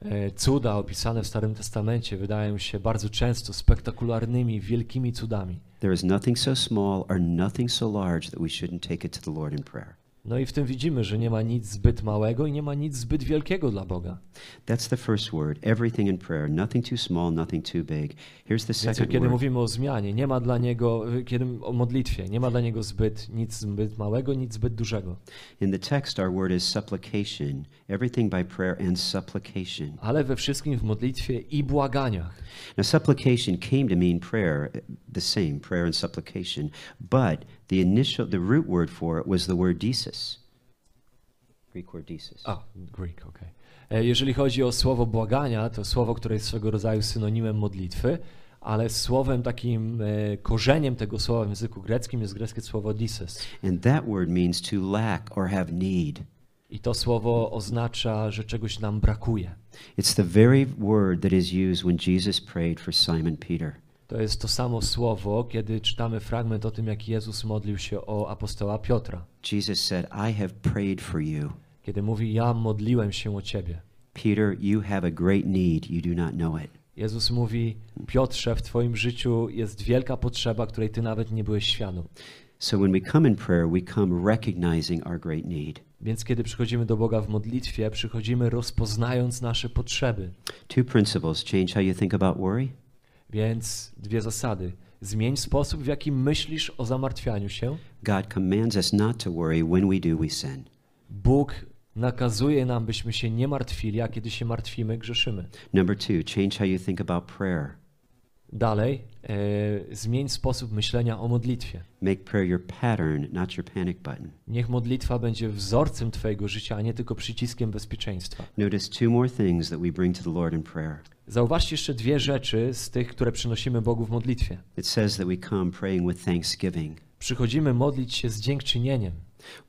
Speaker 2: E, Cuda opisane w Starym Testamencie wydają się bardzo często spektakularnymi, wielkimi cudami.
Speaker 1: There is nothing so small or nothing so large that we shouldn't take it to the Lord in prayer.
Speaker 2: No i w tym widzimy, że nie ma nic zbyt małego i nie ma nic zbyt wielkiego dla Boga.
Speaker 1: That's the first word. Everything in prayer. Nothing too small, nothing too big. Here's the
Speaker 2: Więc
Speaker 1: second
Speaker 2: kiedy
Speaker 1: word.
Speaker 2: mówimy o zmianie, nie ma dla niego, kiedy o modlitwie, nie ma dla niego zbyt nic zbyt małego, nic zbyt dużego.
Speaker 1: In the text, our word is supplication. Everything by prayer and supplication.
Speaker 2: Ale we wszystkim w modlitwie i błaganiach.
Speaker 1: Now, supplication came to mean prayer, the same, prayer and supplication. But the initial, the root word for it was the word desis. Greek word desis.
Speaker 2: A, Greek, okej. E, Jeżeli chodzi o słowo błagania, to słowo, które jest swego rodzaju synonimem modlitwy, ale słowem takim e, korzeniem tego słowa w języku greckim jest greckie słowo dises.
Speaker 1: And that word means to lack or have need.
Speaker 2: I to słowo oznacza, że czegoś nam brakuje.
Speaker 1: It's the very word that is used when Jesus prayed for Simon Peter.
Speaker 2: To jest to samo słowo, kiedy czytamy fragment o tym, jak Jezus modlił się o apostoła Piotra.
Speaker 1: Jesus said, I have prayed for you.
Speaker 2: Kiedy mówi, ja modliłem się o ciebie.
Speaker 1: Peter, you have a great need. You do not know it.
Speaker 2: Jezus mówi, Piotrze, w twoim życiu jest wielka potrzeba, której ty nawet nie byłeś świadom.
Speaker 1: So when we come in prayer, we come recognizing our great need.
Speaker 2: Więc kiedy przychodzimy do Boga w modlitwie, przychodzimy rozpoznając nasze potrzeby.
Speaker 1: Two principles change how you think about worry,
Speaker 2: Więc dwie zasady. Zmień sposób, w jaki myślisz o zamartwianiu się.
Speaker 1: God commands us not to worry. When we do, we sin.
Speaker 2: Bóg nakazuje nam, byśmy się nie martwili, a kiedy się martwimy, grzeszymy.
Speaker 1: Number two, change how you think about prayer.
Speaker 2: Dalej, e, zmień sposób myślenia o modlitwie.
Speaker 1: Make prayer your pattern, not your panic button.
Speaker 2: Niech modlitwa będzie wzorcem Twojego życia, a nie tylko przyciskiem bezpieczeństwa.
Speaker 1: Notice two more things that we bring to the Lord in prayer.
Speaker 2: Zauważcie jeszcze dwie rzeczy z tych, które przynosimy Bogu w modlitwie.
Speaker 1: It says that we come praying with thanksgiving.
Speaker 2: Przychodzimy modlić się z dziękczynieniem.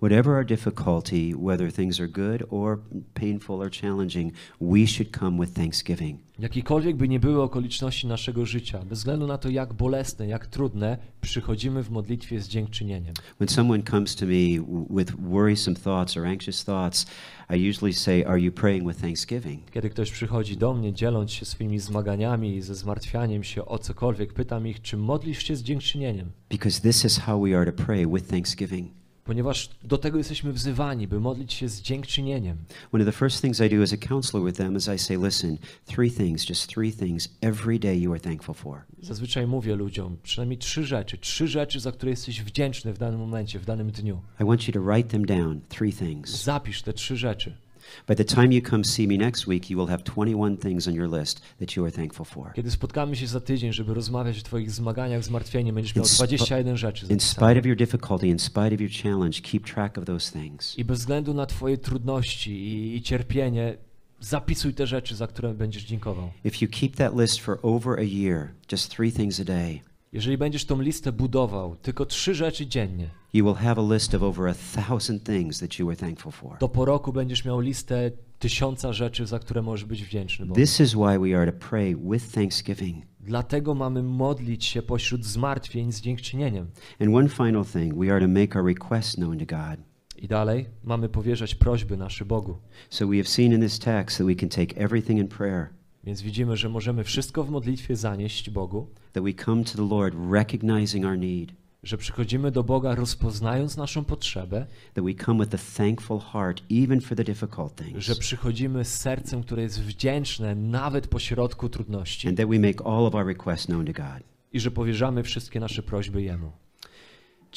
Speaker 1: Whatever our difficulty, whether things are good or painful or challenging, we should come with thanksgiving.
Speaker 2: Jakiekolwiek by nie były okoliczności naszego życia, bez względu na to, jak bolesne, jak trudne, przychodzimy w modlitwie z dziękczynieniem.
Speaker 1: When someone comes to me with worrisome thoughts or anxious thoughts, I usually say, Are you praying with thanksgiving?
Speaker 2: Kiedy ktoś przychodzi do mnie, dzieląc się swoimi zmaganiami i ze zmartwianiem się o cokolwiek, pytam ich, czy modlisz się z dziękczynieniem?
Speaker 1: Because this is how we are to pray with thanksgiving.
Speaker 2: Ponieważ do tego jesteśmy wzywani, by modlić się z dziękczynieniem.
Speaker 1: One of the first things I do as a counselor with them is I say, Listen, three things, just three things every day you are thankful for.
Speaker 2: Zazwyczaj mówię ludziom przynajmniej trzy rzeczy, trzy rzeczy, za które jesteś wdzięczny w danym momencie, w danym dniu.
Speaker 1: I want you to write them down, three things.
Speaker 2: Zapisz te trzy rzeczy.
Speaker 1: By the time you come see me next week, you will have 21 things on your list that you are thankful for.
Speaker 2: Kiedy spotkamy się za tydzień, żeby rozmawiać o Twoich zmaganiach, zmartwieniu, będziesz miał
Speaker 1: In spi-
Speaker 2: 21 rzeczy
Speaker 1: In spite of your difficulty, in spite of your challenge, keep track of those things.
Speaker 2: I bez względu na Twoje trudności i, i cierpienie, zapisuj te rzeczy, za które będziesz dziękował.
Speaker 1: If you keep that list for over a year, just three things a day,
Speaker 2: Jeżeli będziesz tą listę budował, tylko trzy rzeczy dziennie,
Speaker 1: you will have a list of over a thousand things that you were thankful for.
Speaker 2: to po roku będziesz miał listę tysiąca rzeczy, za które możesz być wdzięczny Bogu.
Speaker 1: This is why we are to pray with thanksgiving.
Speaker 2: Dlatego mamy modlić się pośród zmartwień z dziękczynieniem.
Speaker 1: And one final thing, we are to make our requests known to God.
Speaker 2: I dalej mamy powierzać prośby nasze Bogu.
Speaker 1: So we have seen in this text that we can take everything in prayer,
Speaker 2: Więc widzimy, że możemy wszystko w modlitwie zanieść Bogu,
Speaker 1: that we come to the Lord recognizing our need,
Speaker 2: że przychodzimy do Boga rozpoznając naszą potrzebę,
Speaker 1: that we come with a thankful heart even for the difficult things,
Speaker 2: że przychodzimy z sercem, które jest wdzięczne nawet pośrodku trudności
Speaker 1: and that we make all of our requests known to God.
Speaker 2: i że powierzamy wszystkie nasze prośby Jemu.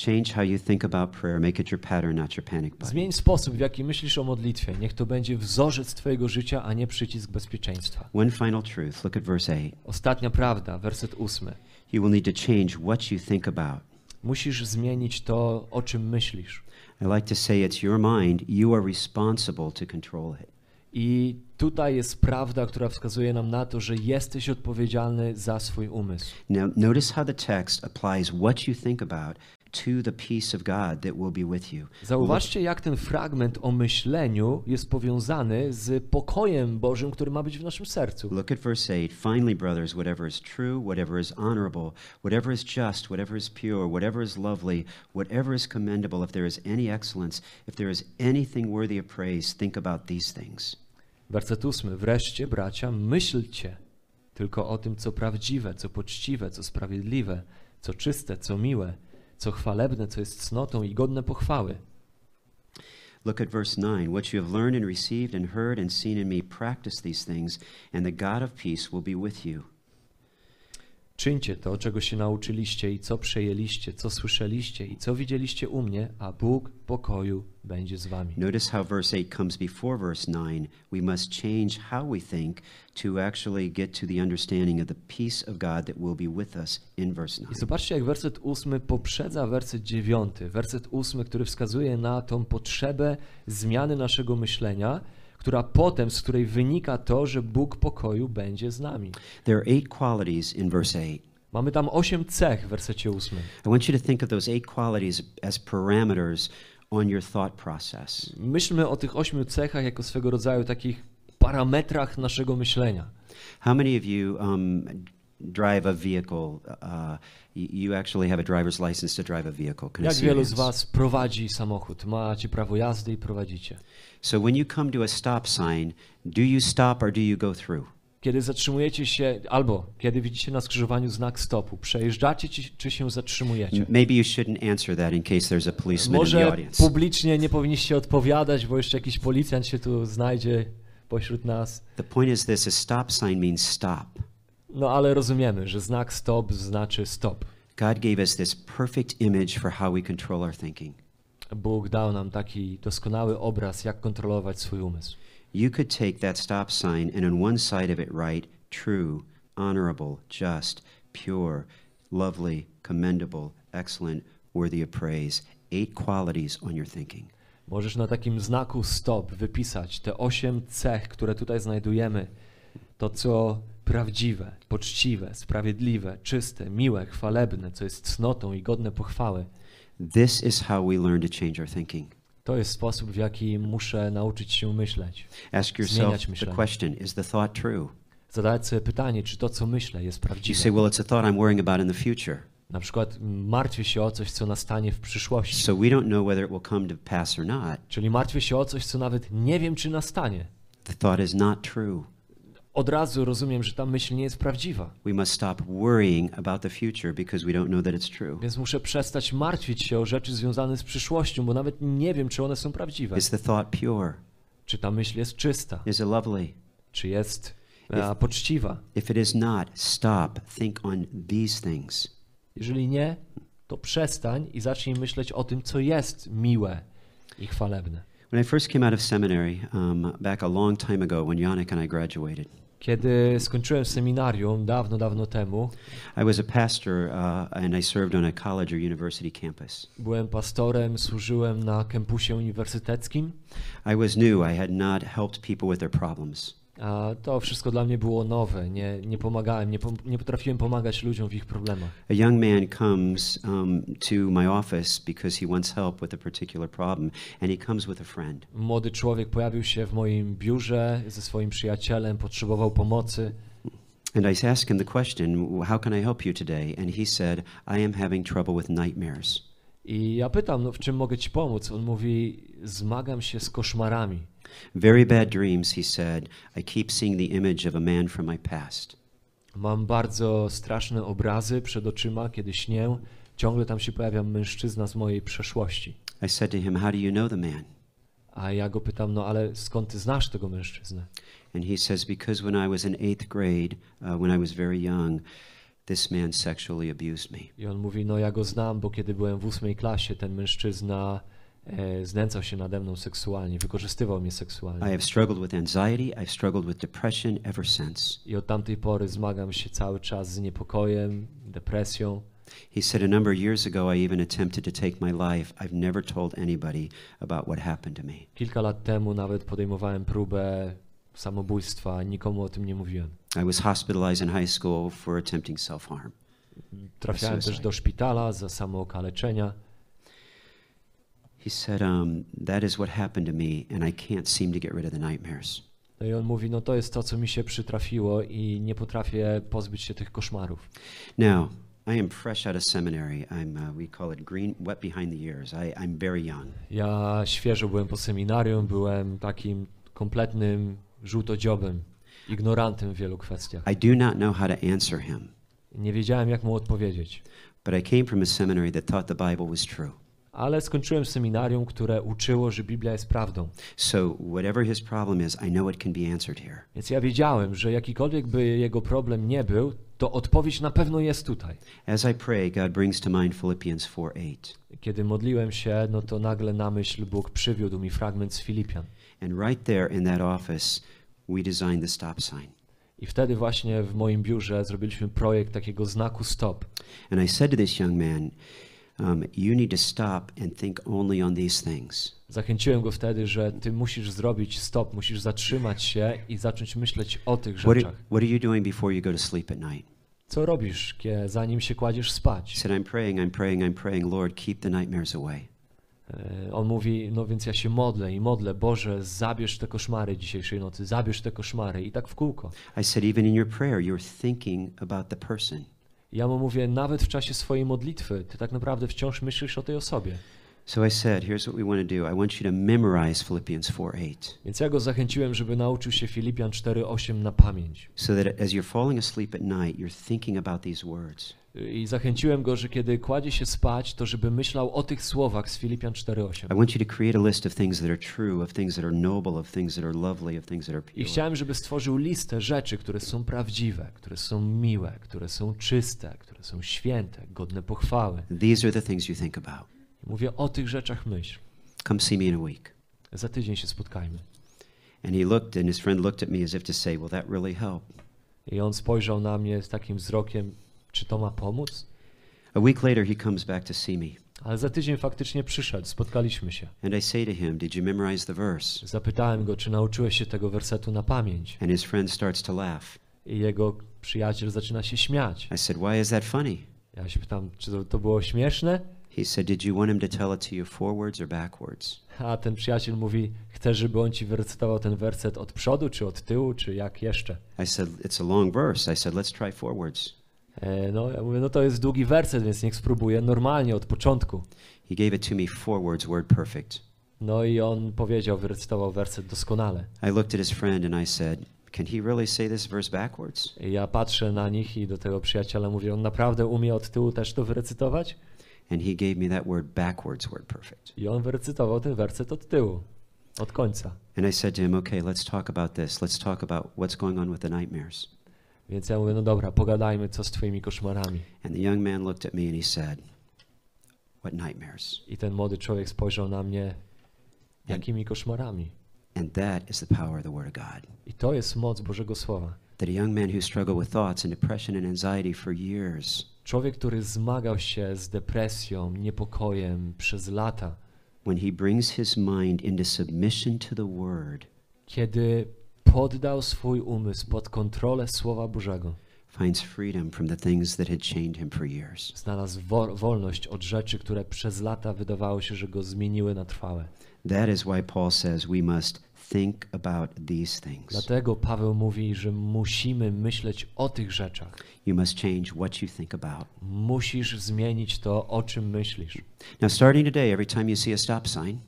Speaker 1: Change how you think about prayer. Make it your pattern, not your panic button.
Speaker 2: Zmień sposób, w jaki myślisz o modlitwie. Niech to będzie wzorzec Twojego życia, a nie przycisk bezpieczeństwa.
Speaker 1: One final truth. Look at verse 8.
Speaker 2: Ostatnia prawda, werset ósmy.
Speaker 1: You will need to change what you think about.
Speaker 2: Musisz zmienić to, o czym myślisz.
Speaker 1: I like to say it's your mind. You are responsible to control it.
Speaker 2: I tutaj jest prawda, która wskazuje nam na to, że jesteś odpowiedzialny za swój umysł.
Speaker 1: Now, notice how the text applies what you think about to the peace of God that will be with you.
Speaker 2: Zauważcie, jak ten fragment o myśleniu jest powiązany z pokojem Bożym, który ma być w naszym sercu.
Speaker 1: look at verse 8. Finally, brothers, whatever is true, whatever is honorable, whatever is just, whatever is pure, whatever is lovely, whatever is commendable, if there is any excellence, if there is anything worthy of praise, think about these things.
Speaker 2: Werset ósmy. Wreszcie, bracia, myślcie tylko o tym, co prawdziwe, co poczciwe, co sprawiedliwe, co czyste, co miłe, co chwalebne, co jest cnotą i godne pochwały.
Speaker 1: Look at verse 9. What you have learned and received and heard and seen in me, practice these things, and the God of peace will be with you.
Speaker 2: Czyńcie to, czego się nauczyliście i co przejęliście, co słyszeliście i co widzieliście u mnie, a Bóg pokoju będzie z wami.
Speaker 1: Notice how verse 8 comes before verse 9. We must change how we think to actually get to the understanding of the peace of God that will be with us in verse 9.
Speaker 2: I zobaczcie, jak werset ósmy poprzedza werset dziewiąty. Werset ósmy, który wskazuje na tą potrzebę zmiany naszego myślenia, która potem, z której wynika to, że Bóg pokoju będzie z nami.
Speaker 1: There are eight qualities in verse 8.
Speaker 2: Mamy tam osiem cech w wersecie ósmym.
Speaker 1: I want you to think of those eight qualities as parameters on your thought process.
Speaker 2: Myślmy o tych ośmiu cechach jako swego rodzaju takich parametrach naszego myślenia.
Speaker 1: How many of you um, drive a vehicle? Uh, you, you actually have a driver's license to drive a vehicle.
Speaker 2: Jak wielu z was prowadzi samochód? Macie prawo jazdy i prowadzicie.
Speaker 1: So when you come to a stop sign, do you stop or do you go through?
Speaker 2: Kiedy zatrzymujecie się, albo kiedy widzicie na skrzyżowaniu znak stopu, przejeżdżacie czy, czy się zatrzymujecie?
Speaker 1: Maybe you shouldn't answer that in case there's a policeman in the
Speaker 2: Może
Speaker 1: audience.
Speaker 2: publicznie nie powinniście odpowiadać, bo jeszcze jakiś policjant się tu znajdzie pośród nas.
Speaker 1: The point is this: a stop sign means stop.
Speaker 2: No ale rozumiemy, że znak stop znaczy stop.
Speaker 1: God gave us this perfect image for how we control our thinking.
Speaker 2: Bóg dał nam taki doskonały obraz, jak kontrolować swój umysł.
Speaker 1: You could take that stop sign and on one side of it write true, honorable, just, pure, lovely, commendable, excellent, worthy of praise. Eight qualities on your thinking.
Speaker 2: Możesz na takim znaku stop wypisać te osiem cech, które tutaj znajdujemy. To, co prawdziwe, poczciwe, sprawiedliwe, czyste, miłe, chwalebne, co jest cnotą i godne pochwały.
Speaker 1: This is how we learn to change our thinking.
Speaker 2: To jest sposób, w jaki muszę nauczyć się myśleć.
Speaker 1: Ask yourself the question Is the thought true?
Speaker 2: Zadać sobie pytanie, czy to, co myślę, jest
Speaker 1: You
Speaker 2: prawdziwe.
Speaker 1: say, Well, it's a thought I'm worrying about in the future.
Speaker 2: Na przykład martwię się o coś, co nastanie w przyszłości.
Speaker 1: So we don't know whether it will come to pass or not.
Speaker 2: Czyli martwię się o coś, co nawet nie wiem, czy nastanie.
Speaker 1: The thought is not true.
Speaker 2: Od razu rozumiem, że ta myśl nie jest prawdziwa.
Speaker 1: We must stop worrying about the future because we don't know that it's true.
Speaker 2: Więc muszę przestać martwić się o rzeczy związane z przyszłością, bo nawet nie wiem, czy one są prawdziwe.
Speaker 1: Is the thought pure?
Speaker 2: Czy ta myśl jest czysta?
Speaker 1: Is it lovely?
Speaker 2: Czy jest e, poczciwa?
Speaker 1: If it is not, stop. Think on these things.
Speaker 2: Jeżeli nie, to przestań i zacznij myśleć o tym, co jest miłe i chwalebne.
Speaker 1: When I first came out of seminary, um, back a long time ago, when Yannick and I graduated,
Speaker 2: Kiedy skończyłem seminarium dawno, dawno temu,
Speaker 1: I was a pastor uh, and I served on a college or university campus.
Speaker 2: byłem pastorem, służyłem na kampusie uniwersyteckim.
Speaker 1: I was new. I had not helped people with their problems.
Speaker 2: A to wszystko dla mnie było nowe. Nie, nie pomagałem, nie, pom- nie potrafiłem pomagać ludziom w ich problemach.
Speaker 1: A young man comes um, to my office because he wants help with a particular problem, and he comes with a friend.
Speaker 2: Młody człowiek pojawił się w moim biurze ze swoim przyjacielem, potrzebował pomocy.
Speaker 1: And I asked him the question, How can I help you today? And he said, I am having trouble with nightmares.
Speaker 2: I ja pytam, no, w czym mogę ci pomóc? On mówi, zmagam się z koszmarami.
Speaker 1: Very bad dreams, he said. I keep seeing the image of a man from my past.
Speaker 2: Mam bardzo straszne obrazy przed oczyma, kiedy śnię. Ciągle tam się pojawia mężczyzna z mojej przeszłości.
Speaker 1: I said to him, How do you know the man?
Speaker 2: A ja go pytam, no ale skąd ty znasz tego mężczyznę?
Speaker 1: And he says, Because when I was in eighth grade, uh, when I was very young, this man sexually abused me.
Speaker 2: I on mówi, no ja go znam, bo kiedy byłem w ósmej klasie, ten mężczyzna znęcał się nade mną seksualnie, wykorzystywał mnie
Speaker 1: I
Speaker 2: seksualnie.
Speaker 1: have struggled with anxiety, I've struggled with depression ever since.
Speaker 2: I od tamtej pory zmagam się cały czas z niepokojem, depresją.
Speaker 1: He said, A number of years ago, I even attempted to take my life. I've never told anybody about what happened to me.
Speaker 2: Kilka lat temu nawet podejmowałem próbę samobójstwa, nikomu o tym nie mówiłem.
Speaker 1: I was hospitalized in high school for attempting self harm.
Speaker 2: Trafiałem też do szpitala za samookaleczenia.
Speaker 1: He said, um, That is what happened to me, and I can't seem to get rid of the nightmares.
Speaker 2: No i on mówi, no to jest to, co mi się przytrafiło i nie potrafię pozbyć się tych koszmarów.
Speaker 1: Now, I am fresh out of seminary. I'm, uh, we call it green, wet behind the ears. I, I'm very young.
Speaker 2: Ja świeżo byłem po seminarium, byłem takim kompletnym żółtodziobem, ignorantem w wielu kwestiach.
Speaker 1: I do not know how to answer him,
Speaker 2: Nie wiedziałem, jak mu odpowiedzieć.
Speaker 1: but I came from a seminary that thought the Bible was true.
Speaker 2: Ale skończyłem seminarium, które uczyło, że Biblia jest prawdą.
Speaker 1: So, whatever his problem is, I know it can be answered here.
Speaker 2: Więc ja wiedziałem, że jakikolwiek by jego problem nie był, to odpowiedź na pewno jest tutaj.
Speaker 1: As I pray, God brings to mind Philippians 4:8.
Speaker 2: Kiedy modliłem się, no to nagle na myśl Bóg przywiódł mi fragment z Filipian.
Speaker 1: And right there in that office, we designed the stop sign.
Speaker 2: I wtedy właśnie w moim biurze zrobiliśmy projekt takiego znaku stop.
Speaker 1: And I said to this young man, um, You need to stop and think only on these things.
Speaker 2: Zachęciłem go wtedy, że ty musisz zrobić stop, musisz zatrzymać się i zacząć myśleć o tych
Speaker 1: What are,
Speaker 2: rzeczach.
Speaker 1: what are you doing before you go to sleep at night?
Speaker 2: Co robisz, kie- zanim się kładziesz spać?
Speaker 1: said, I'm praying, I'm praying, I'm praying, Lord, keep the nightmares away.
Speaker 2: E, On mówi, no więc ja się modlę i modlę, Boże, zabierz te koszmary dzisiejszej nocy, zabierz te koszmary i tak w kółko.
Speaker 1: I said, Even in your prayer, you're thinking about the person.
Speaker 2: Ja mu mówię, nawet w czasie swojej modlitwy, ty tak naprawdę wciąż myślisz o tej osobie.
Speaker 1: So I said, Here's what we want to do. I want you to memorize Philippians 4:8.
Speaker 2: Więc ja go zachęciłem, żeby nauczył się Filipian 4:8 na pamięć.
Speaker 1: So that as you're falling asleep at night, you're thinking about these words.
Speaker 2: I zachęciłem go, że kiedy kładzie się spać, to żeby myślał o tych słowach z Filipian
Speaker 1: I
Speaker 2: 4:8.
Speaker 1: want you to create a list of things that are true, of things that are noble, of things that are lovely, of things that are
Speaker 2: I chciałem, żeby stworzył listę rzeczy, które są prawdziwe, które są miłe, które są czyste, które są święte, godne pochwały.
Speaker 1: These are the things you think about.
Speaker 2: Mówię o tych rzeczach myśl.
Speaker 1: Come see me in a week.
Speaker 2: Za tydzień się spotkajmy.
Speaker 1: And he looked, and his friend looked at me as if to say, Will that really help?
Speaker 2: I on spojrzał na mnie z takim wzrokiem, czy to ma pomóc?
Speaker 1: A week later, he comes back to see me.
Speaker 2: Ale za tydzień faktycznie przyszedł, spotkaliśmy się.
Speaker 1: And I say to him, Did you memorize the verse?
Speaker 2: Zapytałem go, czy nauczyłeś się tego wersetu na pamięć.
Speaker 1: And his friend starts to laugh.
Speaker 2: I jego przyjaciel zaczyna się śmiać.
Speaker 1: I said, Why is that funny?
Speaker 2: Ja się pytam, czy to, to było śmieszne?
Speaker 1: He said, Did you want him to tell it to you forwards or backwards?
Speaker 2: A ten przyjaciel mówi, chcesz, żeby on ci wyrecytował ten werset od przodu, czy od tyłu, czy jak jeszcze?
Speaker 1: I said, It's a long verse. I said, Let's try forwards.
Speaker 2: E, no, ja mówię, no to jest długi werset, więc niech spróbuję normalnie, od początku.
Speaker 1: He gave it to me forwards, word perfect.
Speaker 2: No i on powiedział, wyrecytował werset doskonale.
Speaker 1: I looked at his friend and I said, Can he really say this verse backwards?
Speaker 2: Ja patrzę na nich i do tego przyjaciela mówię, on naprawdę umie od tyłu też to wyrecytować?
Speaker 1: And he gave me that word backwards, word perfect.
Speaker 2: I on wyrecytował ten werset od tyłu, od końca.
Speaker 1: And I said to him, Okay, let's talk about this. Let's talk about what's going on with the nightmares.
Speaker 2: Więc ja mówię, no dobra, pogadajmy, co z twoimi koszmarami.
Speaker 1: And the young man looked at me and he said, What nightmares?
Speaker 2: I ten młody człowiek spojrzał na mnie, jakimi koszmarami?
Speaker 1: And that is the power of the Word of God.
Speaker 2: I to jest moc Bożego Słowa.
Speaker 1: That a young man who struggled with thoughts and depression and anxiety for years,
Speaker 2: Człowiek, który zmagał się z depresją, niepokojem przez lata,
Speaker 1: when he brings his mind into submission to the Word,
Speaker 2: kiedy poddał swój umysł pod kontrolę Słowa Bożego,
Speaker 1: finds freedom from the things that had chained him for years.
Speaker 2: znalazł wo- wolność od rzeczy, które przez lata wydawało się, że go zmieniły na trwałe.
Speaker 1: That is why Paul says we must think about these things.
Speaker 2: Dlatego Paweł mówi, że musimy myśleć o tych rzeczach.
Speaker 1: You must change what you think about.
Speaker 2: Musisz zmienić to, o czym myślisz.
Speaker 1: Now, starting today, every time you see a stop sign,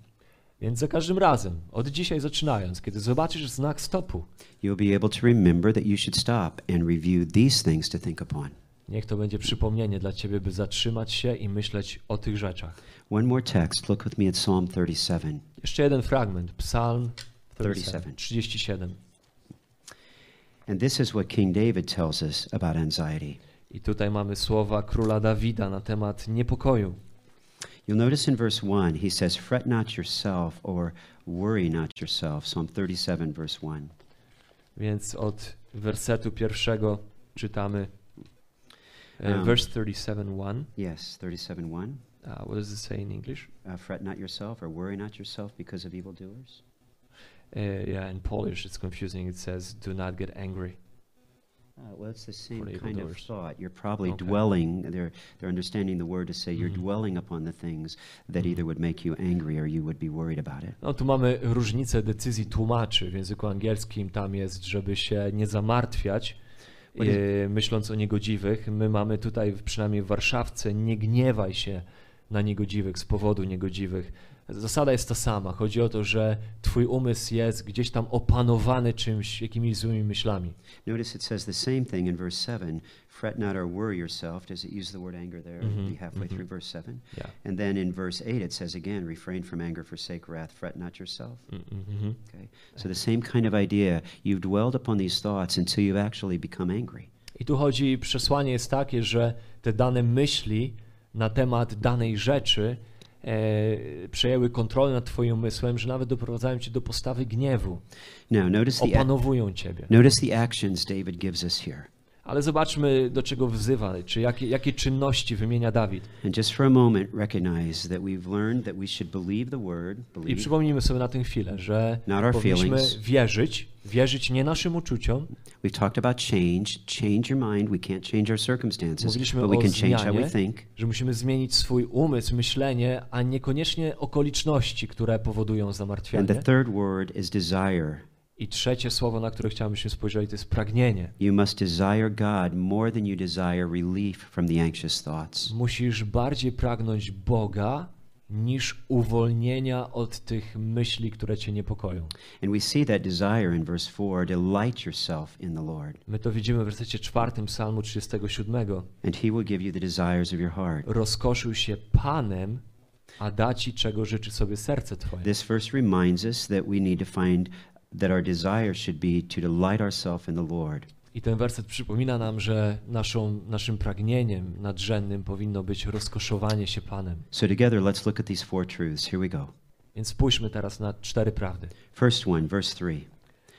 Speaker 2: Więc za każdym razem, od dzisiaj zaczynając, kiedy zobaczysz znak stopu,
Speaker 1: you'll be able to remember that you should stop and review these things to think upon.
Speaker 2: niech to będzie przypomnienie dla ciebie, by zatrzymać się i myśleć o tych rzeczach.
Speaker 1: One more text. Look with me at Psalm 37.
Speaker 2: Jeszcze jeden fragment, Psalm
Speaker 1: 37.
Speaker 2: 37.
Speaker 1: And this is what King David tells us about anxiety.
Speaker 2: I tutaj mamy słowa króla Dawida na temat niepokoju.
Speaker 1: You'll notice in verse 1, he says, Fret not yourself or worry not yourself. Psalm 37, verse 1.
Speaker 2: Więc od wersetu pierwszego czytamy
Speaker 1: Um,
Speaker 2: verse 37:1.
Speaker 1: Yes, 37, 1.
Speaker 2: Uh, what does it say in English?
Speaker 1: Uh, Fret not yourself or worry not yourself because of evildoers.
Speaker 2: Uh, yeah, in Polish it's confusing. It says, "Do not get angry."
Speaker 1: Uh, well, it's the same kind of thought. You're probably
Speaker 2: Okay.
Speaker 1: dwelling, they're, they're understanding the word to say you're
Speaker 2: Mhm.
Speaker 1: dwelling upon the things that
Speaker 2: Mhm.
Speaker 1: either would make you angry or you would be worried about it.
Speaker 2: No tu mamy różnicę decyzji tłumaczy. W języku angielskim tam jest, żeby się nie zamartwiać,
Speaker 1: is-
Speaker 2: e, myśląc o niegodziwych. My mamy tutaj, przynajmniej w Warszawce, nie gniewaj się na niegodziwych z powodu niegodziwych. Zasada jest ta sama. Chodzi o to, że twój umysł jest gdzieś tam opanowany czymś, jakimiś złymi myślami.
Speaker 1: Notice it says the same thing in verse 7 fret not or worry yourself. Does it use the word anger there?
Speaker 2: Mhm,
Speaker 1: Be halfway
Speaker 2: mhm.
Speaker 1: through verse 7.
Speaker 2: Yeah.
Speaker 1: And then in verse 8 it says again, refrain from anger, forsake wrath, fret not yourself.
Speaker 2: Mm, mm, mhm.
Speaker 1: Okay? So the same kind of idea. You've dwelled upon these thoughts until you've actually become angry.
Speaker 2: I tu chodzi, przesłanie jest takie, że te dane myśli na temat danej rzeczy przejęły kontrolę nad twoim umysłem, że nawet doprowadzają cię do postawy gniewu,
Speaker 1: Now, notice the,
Speaker 2: opanowują ciebie.
Speaker 1: notice the actions David gives us here.
Speaker 2: Ale zobaczmy, do czego wzywa, czy jakie, jakie czynności wymienia Dawid.
Speaker 1: Moment, word,
Speaker 2: I przypomnijmy sobie na tę chwilę, że powinniśmy
Speaker 1: feelings.
Speaker 2: wierzyć, wierzyć nie naszym uczuciom.
Speaker 1: We've talked about change. Change your mind. We can't change our circumstances,
Speaker 2: Mówiliśmy
Speaker 1: but we
Speaker 2: o
Speaker 1: can change how we
Speaker 2: zmianie,
Speaker 1: think.
Speaker 2: że musimy zmienić swój umysł, myślenie, a niekoniecznie okoliczności, które powodują
Speaker 1: And the third word is desire.
Speaker 2: I trzecie słowo, na które chciałbyśmy spojrzeć, to jest pragnienie.
Speaker 1: You must desire God more than you desire relief from the anxious thoughts.
Speaker 2: Musisz bardziej pragnąć Boga niż uwolnienia od tych myśli, które cię niepokoją.
Speaker 1: And we see that desire in verse 4 delight yourself in the Lord,
Speaker 2: My to widzimy w wersecie czwartym Psalmu 37.
Speaker 1: and He will give you the desires of your heart.
Speaker 2: Rozkoszył się Panem, a da ci, czego życzy sobie serce twoje.
Speaker 1: This verse reminds us that we need to find that our desire should be to delight ourselves in the Lord.
Speaker 2: I ten werset przypomina nam, że naszą, naszym pragnieniem nadrzędnym powinno być rozkoszowanie się Panem.
Speaker 1: So, together, let's look at these four truths. Here we go.
Speaker 2: Więc spójrzmy teraz na cztery prawdy.
Speaker 1: First one, verse 3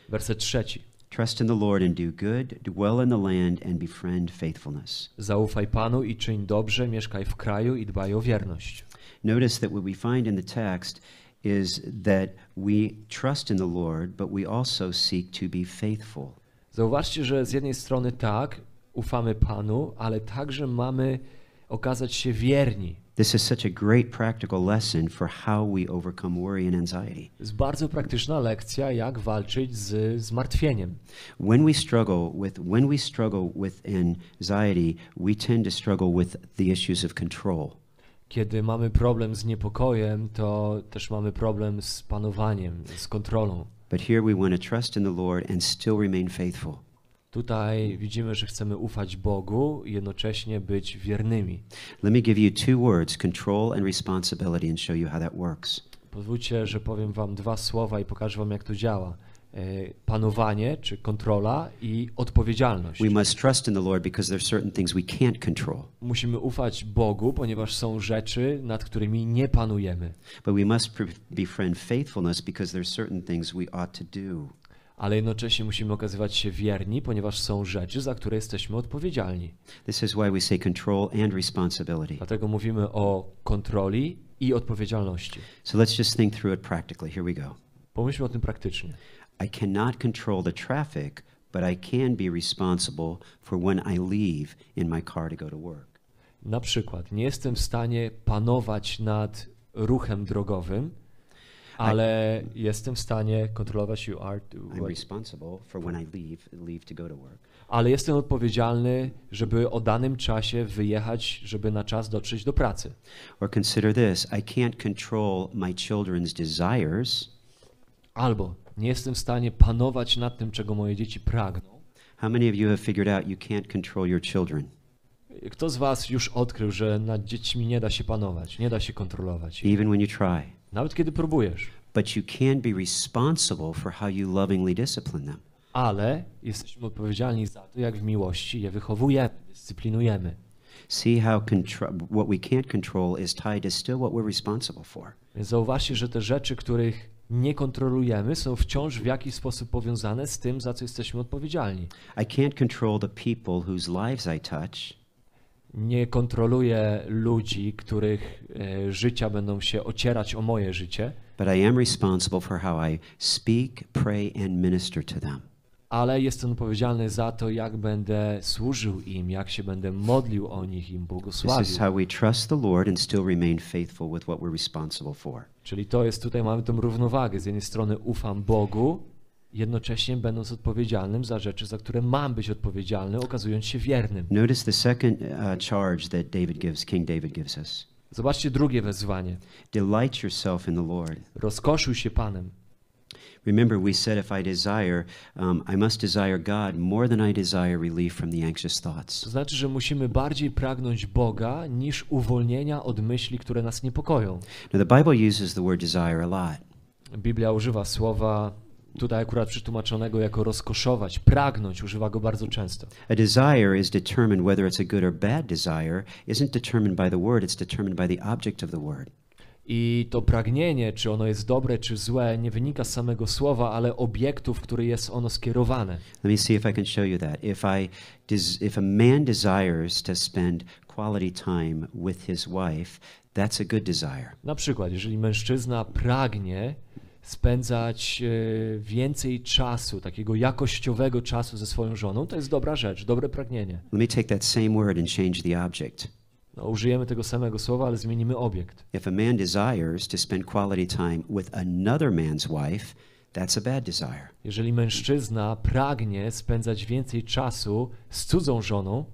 Speaker 2: Werset trzeci.
Speaker 1: Trust in the Lord and do good, dwell in the land and befriend faithfulness.
Speaker 2: Zaufaj Panu i czyń dobrze, mieszkaj w kraju i dbaj o wierność.
Speaker 1: Notice that what we find in the text is that we trust in the Lord, but we also seek to be faithful.
Speaker 2: Zauważcie, że z jednej strony tak, ufamy Panu, ale także mamy okazać się wierni.
Speaker 1: This is such a great practical lesson for how we overcome worry and anxiety.
Speaker 2: Jest bardzo praktyczna lekcja, jak walczyć z zmartwieniem.
Speaker 1: When we struggle with when we struggle with anxiety, we tend to struggle with the issues of control.
Speaker 2: Kiedy mamy problem z niepokojem, to też mamy problem z panowaniem, z kontrolą.
Speaker 1: But here we want to trust in the Lord and still remain faithful.
Speaker 2: Tutaj widzimy, że chcemy ufać Bogu i jednocześnie być wiernymi.
Speaker 1: Let me give you two words, control and responsibility and show you how that works.
Speaker 2: Pozwólcie, że powiem wam dwa słowa i pokażę wam, jak to działa. E, Panowanie, czy kontrola i odpowiedzialność.
Speaker 1: We must trust in the Lord because there's certain things we can't control.
Speaker 2: Musimy ufać Bogu, ponieważ są rzeczy, nad którymi nie panujemy.
Speaker 1: But we must befriend faithfulness because there's certain things we ought to do.
Speaker 2: Ale jednocześnie musimy okazywać się wierni, ponieważ są rzeczy, za które jesteśmy odpowiedzialni.
Speaker 1: This is why we say control and responsibility.
Speaker 2: Dlatego mówimy o kontroli i odpowiedzialności.
Speaker 1: So let's just think through it practically. Here we go.
Speaker 2: Pomyślmy o tym praktycznie.
Speaker 1: I cannot control the traffic, but I can be responsible for when I leave in my car to go to work.
Speaker 2: Na przykład, nie jestem w stanie panować nad ruchem drogowym, ale jestem w stanie kontrolować you are to,
Speaker 1: I'm responsible for when I leave leave to go to work.
Speaker 2: ale jestem odpowiedzialny, żeby o danym czasie wyjechać, żeby na czas dotrzeć do pracy.
Speaker 1: Or consider this, I can't control my children's desires.
Speaker 2: Albo nie jestem w stanie panować nad tym, czego moje dzieci pragną.
Speaker 1: How many of you have figured out you can't control your children?
Speaker 2: Kto z was już odkrył, że nad dziećmi nie da się panować, nie da się kontrolować?
Speaker 1: Even when you try.
Speaker 2: Nawet kiedy próbujesz.
Speaker 1: But you can be responsible for how you lovingly discipline them.
Speaker 2: Ale jesteśmy odpowiedzialni za to, jak w miłości je wychowujemy, dyscyplinujemy.
Speaker 1: See how what we can't control is tied to still what we're responsible for.
Speaker 2: Więc zauważcie, że te rzeczy, których nie kontrolujemy, są wciąż w jakiś sposób powiązane z tym, za co jesteśmy odpowiedzialni.
Speaker 1: I can't control the people whose lives I touch,
Speaker 2: Nie kontroluję ludzi, których e, życia będą się ocierać o moje życie,
Speaker 1: but I am responsible for how I speak, pray, and minister to them.
Speaker 2: Ale jestem odpowiedzialny za to, jak będę służył im, jak się będę modlił o nich, im
Speaker 1: This is
Speaker 2: błogosławił.
Speaker 1: how we trust the Lord and still remain faithful with what we're responsible for.
Speaker 2: Czyli to jest tutaj, mamy tą równowagę. Z jednej strony ufam Bogu, jednocześnie będąc odpowiedzialnym za rzeczy, za które mam być odpowiedzialny, okazując się wiernym.
Speaker 1: Notice the second uh, charge that David gives, King David gives us.
Speaker 2: Zobaczcie drugie wezwanie.
Speaker 1: Delight yourself in the Lord.
Speaker 2: Rozkoszuj się Panem.
Speaker 1: Remember, we said if I desire, um, I must desire God more than I desire relief from the anxious thoughts.
Speaker 2: To znaczy, że musimy bardziej pragnąć Boga niż uwolnienia od myśli, które nas niepokoją.
Speaker 1: Now, the Bible uses the word desire a lot.
Speaker 2: Biblia używa słowa tutaj akurat przetłumaczonego jako rozkoszować, pragnąć, używa go bardzo często.
Speaker 1: A desire is determined whether it's a good or bad desire isn't determined by the word, it's determined by the object of the word.
Speaker 2: I to pragnienie, czy ono jest dobre, czy złe, nie wynika z samego słowa, ale obiektu, w który jest ono skierowane.
Speaker 1: Let me see if I can show you that. If I if a man desires to spend quality time with his wife, that's a good desire.
Speaker 2: Na przykład, jeżeli mężczyzna pragnie spędzać e, więcej czasu, takiego jakościowego czasu ze swoją żoną, to jest dobra rzecz, dobre pragnienie.
Speaker 1: Let me take that same word and change the object.
Speaker 2: No, użyjemy tego samego słowa, ale zmienimy obiekt.
Speaker 1: If a man desires to spend quality time with another man's wife, that's a bad desire.
Speaker 2: Jeżeli mężczyzna pragnie spędzać więcej czasu z cudzą żoną,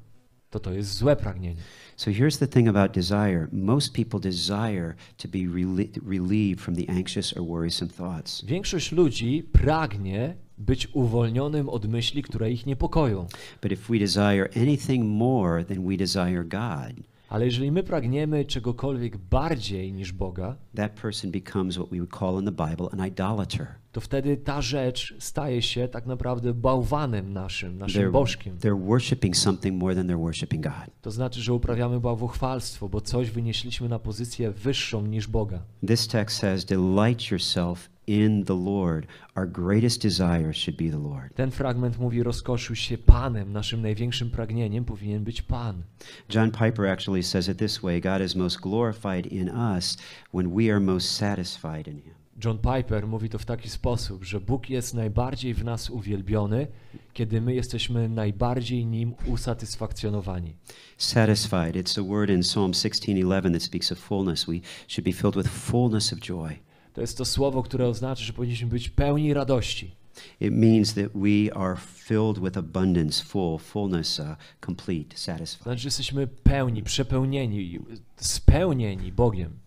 Speaker 2: to to jest złe pragnienie.
Speaker 1: So here's the thing about desire. Most people desire to be relie- relieved from the anxious or worrisome thoughts.
Speaker 2: Większość ludzi pragnie być uwolnionym od myśli, które ich niepokoją.
Speaker 1: But if we desire anything more than we desire God,
Speaker 2: Ale jeżeli my pragniemy czegokolwiek bardziej niż Boga,
Speaker 1: that person becomes what we would call in the Bible an idolater.
Speaker 2: To wtedy ta rzecz staje się tak naprawdę bałwanem naszym, naszym
Speaker 1: They're,
Speaker 2: bożkiem.
Speaker 1: they're worshiping something more than they're worshiping God.
Speaker 2: To znaczy, że uprawiamy bałwochwalstwo, bo coś wynieśliśmy na pozycję wyższą niż Boga.
Speaker 1: This text says, Delight yourself in the Lord. Our greatest desire should be the Lord.
Speaker 2: Ten fragment mówi: rozkoszuj się Panem. Naszym największym pragnieniem powinien być Pan.
Speaker 1: John Piper actually says it this way God is most glorified in us when we are most satisfied in Him.
Speaker 2: John Piper mówi to w taki sposób, że Bóg jest najbardziej w nas uwielbiony, kiedy my jesteśmy najbardziej nim usatysfakcjonowani.
Speaker 1: Satisfied, it's a word in Psalm 16:11 that speaks of fullness. We should be filled with fullness of joy.
Speaker 2: To jest to słowo, które oznacza, że powinniśmy być pełni radości.
Speaker 1: It means that we are filled with abundance, full, fullness, uh, complete, satisfied.
Speaker 2: znaczy, że jesteśmy pełni, przepełnieni, spełnieni Bogiem.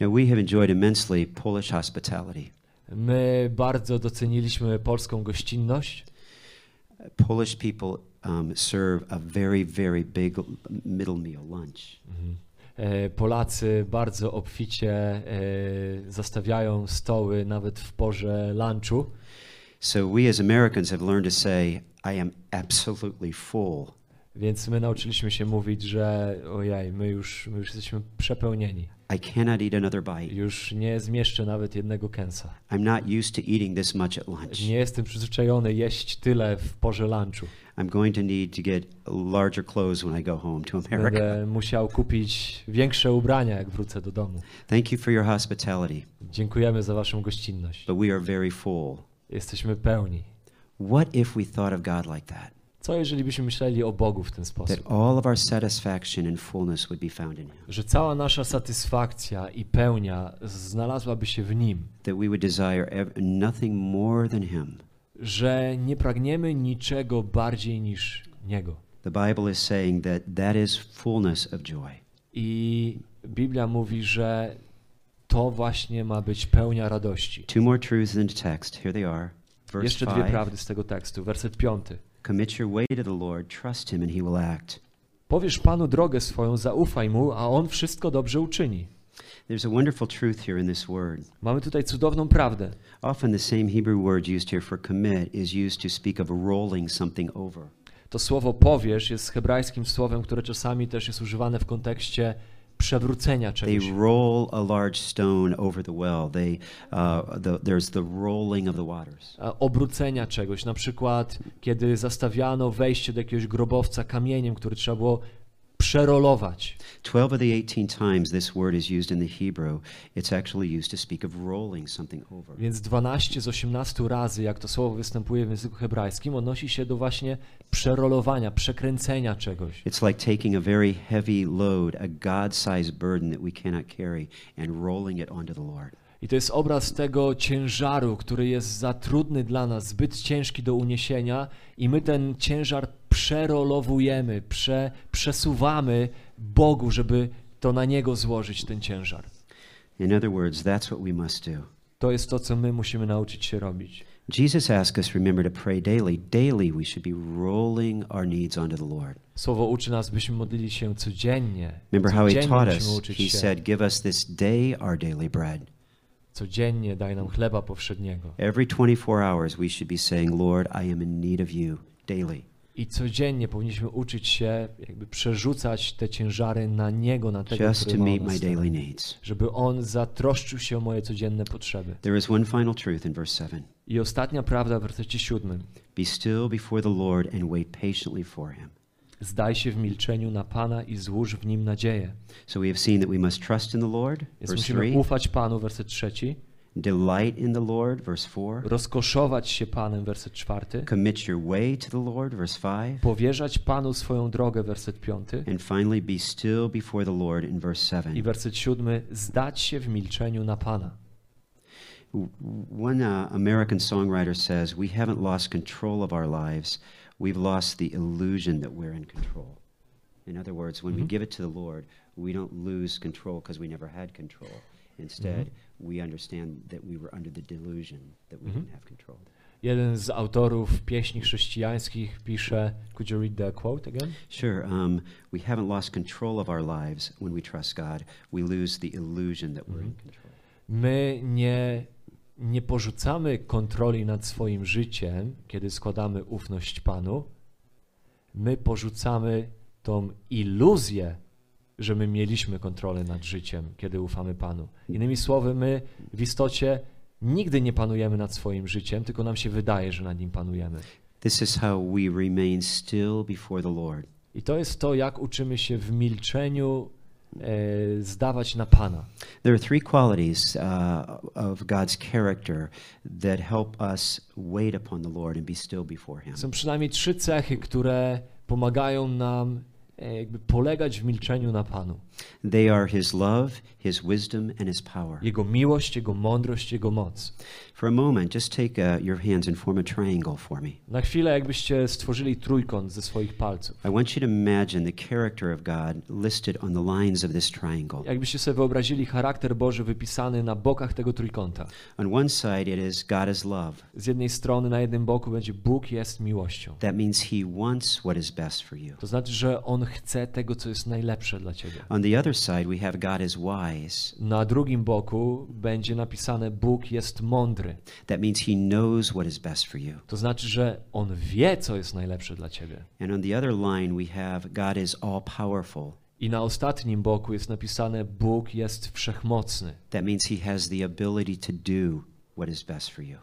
Speaker 1: Now, we have enjoyed immensely Polish hospitality.
Speaker 2: My bardzo doceniliśmy polską gościnność.
Speaker 1: Polish people um, serve a very, very big middle meal, lunch.
Speaker 2: E, Polacy bardzo obficie e, zastawiają stoły nawet w porze lunchu.
Speaker 1: So we as Americans have learned to say, I am absolutely full.
Speaker 2: Więc my nauczyliśmy się mówić, że ojej, my już, my już jesteśmy przepełnieni.
Speaker 1: I cannot eat another bite.
Speaker 2: Już nie zmieszczę nawet jednego kęsa.
Speaker 1: I'm not used to eating this much at lunch.
Speaker 2: Nie jestem przyzwyczajony jeść tyle w porze lunchu.
Speaker 1: I'm going to need to get larger clothes when I go home to America.
Speaker 2: Będę musiał kupić większe ubrania, jak wrócę do domu.
Speaker 1: Thank you for your hospitality,
Speaker 2: Dziękujemy za waszą gościnność.
Speaker 1: but we are very full.
Speaker 2: Jesteśmy pełni.
Speaker 1: What if we thought of God like that?
Speaker 2: Co jeżeli byśmy myśleli o Bogu w ten
Speaker 1: That
Speaker 2: sposób?
Speaker 1: all of our satisfaction and fullness would be found in Him.
Speaker 2: Że cała nasza satysfakcja i pełnia znalazłaby się w Nim.
Speaker 1: That we would desire nothing more than Him.
Speaker 2: Że nie pragniemy niczego bardziej niż Niego.
Speaker 1: The Bible is saying that that is fullness of joy.
Speaker 2: I Biblia mówi, że to właśnie ma być pełnia radości.
Speaker 1: Two more truths in the text. Here they are. Verse
Speaker 2: Jeszcze dwie
Speaker 1: 5
Speaker 2: prawdy z tego tekstu. Werset piąty.
Speaker 1: Commit your way to the Lord, trust Him, and He will act.
Speaker 2: Powiesz Panu drogę swoją, zaufaj Mu, a On wszystko dobrze uczyni.
Speaker 1: There's a wonderful truth here in this word.
Speaker 2: Mamy tutaj cudowną prawdę.
Speaker 1: Often the same Hebrew word used here for commit is used to speak of rolling something over.
Speaker 2: To słowo powiesz jest hebrajskim słowem, które czasami też jest używane w kontekście przewrócenia
Speaker 1: They
Speaker 2: czegoś.
Speaker 1: roll a large stone over the well. They, uh, the, there's the rolling of the waters.
Speaker 2: obrócenia czegoś. Na przykład, kiedy zastawiano wejście do jakiegoś grobowca kamieniem, który trzeba było przerolować.
Speaker 1: 12 of the 18 times this word is used in the Hebrew, it's actually used to speak of rolling something over.
Speaker 2: Więc 12 z 18 razy, jak to słowo występuje w języku hebrajskim, odnosi się do właśnie przerolowania, przekręcenia czegoś.
Speaker 1: It's like taking a very heavy load, a God-sized burden that we cannot carry, and rolling it onto the Lord.
Speaker 2: I to jest obraz tego ciężaru, który jest za trudny dla nas, zbyt ciężki do uniesienia, i my ten ciężar przerolowujemy, prze, przesuwamy Bogu, żeby to na Niego złożyć ten ciężar.
Speaker 1: In other words, that's what we must do.
Speaker 2: To jest to, co my musimy nauczyć się robić.
Speaker 1: Jesus asked us, remember, to pray daily. Daily, we should be rolling our needs onto the Lord.
Speaker 2: Słowo uczy nas, byśmy modlili się codziennie.
Speaker 1: Remember how he taught us? He said, Give us this day our daily bread.
Speaker 2: Codziennie daj nam chleba powszedniego.
Speaker 1: Every 24 hours, we should be saying, Lord, I am in need of you daily.
Speaker 2: I codziennie powinniśmy uczyć się jakby przerzucać te ciężary na Niego, na tego,
Speaker 1: just
Speaker 2: który
Speaker 1: to meet my daily needs.
Speaker 2: Żeby On zatroszczył się o moje codzienne potrzeby.
Speaker 1: There is one final truth in verse 7
Speaker 2: I ostatnia prawda w wersecie siódmym.
Speaker 1: Be still before the Lord and wait patiently for him.
Speaker 2: Zdaj się w milczeniu na Pana i złóż w Nim nadzieję.
Speaker 1: So we have seen that we must trust in the Lord,
Speaker 2: Więc
Speaker 1: verse
Speaker 2: musimy
Speaker 1: 3,
Speaker 2: ufać Panu, werset trzeci.
Speaker 1: Delight in the Lord, verse 4,
Speaker 2: Rozkoszować się Panem, werset czwarty.
Speaker 1: commit your way to the Lord, verse 5,
Speaker 2: Powierzać Panu swoją drogę, werset piąty.
Speaker 1: and finally be still before the Lord in verse 7.
Speaker 2: I werset siódmy. Zdać się w milczeniu na Pana.
Speaker 1: One uh, American songwriter says, We haven't lost control of our lives, we've lost the illusion that we're in control. In other words, when we
Speaker 2: Mhm.
Speaker 1: give it to the Lord, we don't lose control because we never had control. Instead, we understand that we were under the delusion that we
Speaker 2: Mhm.
Speaker 1: didn't have control.
Speaker 2: Jeden z autorów pieśni chrześcijańskich pisze, could you read the quote again?
Speaker 1: Sure, um, we haven't lost control of our lives when we trust God. We lose the illusion that we're in
Speaker 2: Mhm.
Speaker 1: control.
Speaker 2: My nie, nie porzucamy kontroli nad swoim życiem, kiedy składamy ufność Panu. My porzucamy tą iluzję, że my mieliśmy kontrolę nad życiem, kiedy ufamy Panu. Innymi słowy, my w istocie nigdy nie panujemy nad swoim życiem, tylko nam się wydaje, że nad nim panujemy.
Speaker 1: This is how we remain still before the Lord.
Speaker 2: I to jest to, jak uczymy się w milczeniu e, zdawać na Pana.
Speaker 1: There are three qualities uh, of God's character that help us wait upon the Lord and be still before Him.
Speaker 2: Są przynajmniej trzy cechy, które pomagają nam jakby polegać w milczeniu na Panu.
Speaker 1: They are His love, His wisdom, and His power.
Speaker 2: Jego miłość, Jego mądrość, Jego moc.
Speaker 1: For a moment, just take uh, your hands and form a triangle for me.
Speaker 2: Na chwilę jakbyście stworzyli trójkąt ze swoich palców.
Speaker 1: I want you to imagine the character of God listed on the lines of this triangle.
Speaker 2: Jakbyście sobie wyobrazili charakter Boży wypisany na bokach tego trójkąta.
Speaker 1: On one side, it is God is love.
Speaker 2: Z jednej strony na jednym boku będzie Bóg jest miłością.
Speaker 1: That means He wants what is best for you.
Speaker 2: To znaczy, że On chce tego, co jest najlepsze dla ciebie.
Speaker 1: On the other side, we have God is wise.
Speaker 2: Na drugim boku będzie napisane Bóg jest mądry.
Speaker 1: That means He knows what is best for you.
Speaker 2: To znaczy, że On wie, co jest najlepsze dla ciebie.
Speaker 1: And on the other line, we have God is all powerful.
Speaker 2: I na ostatnim boku jest napisane Bóg jest wszechmocny.
Speaker 1: That means He has the ability to do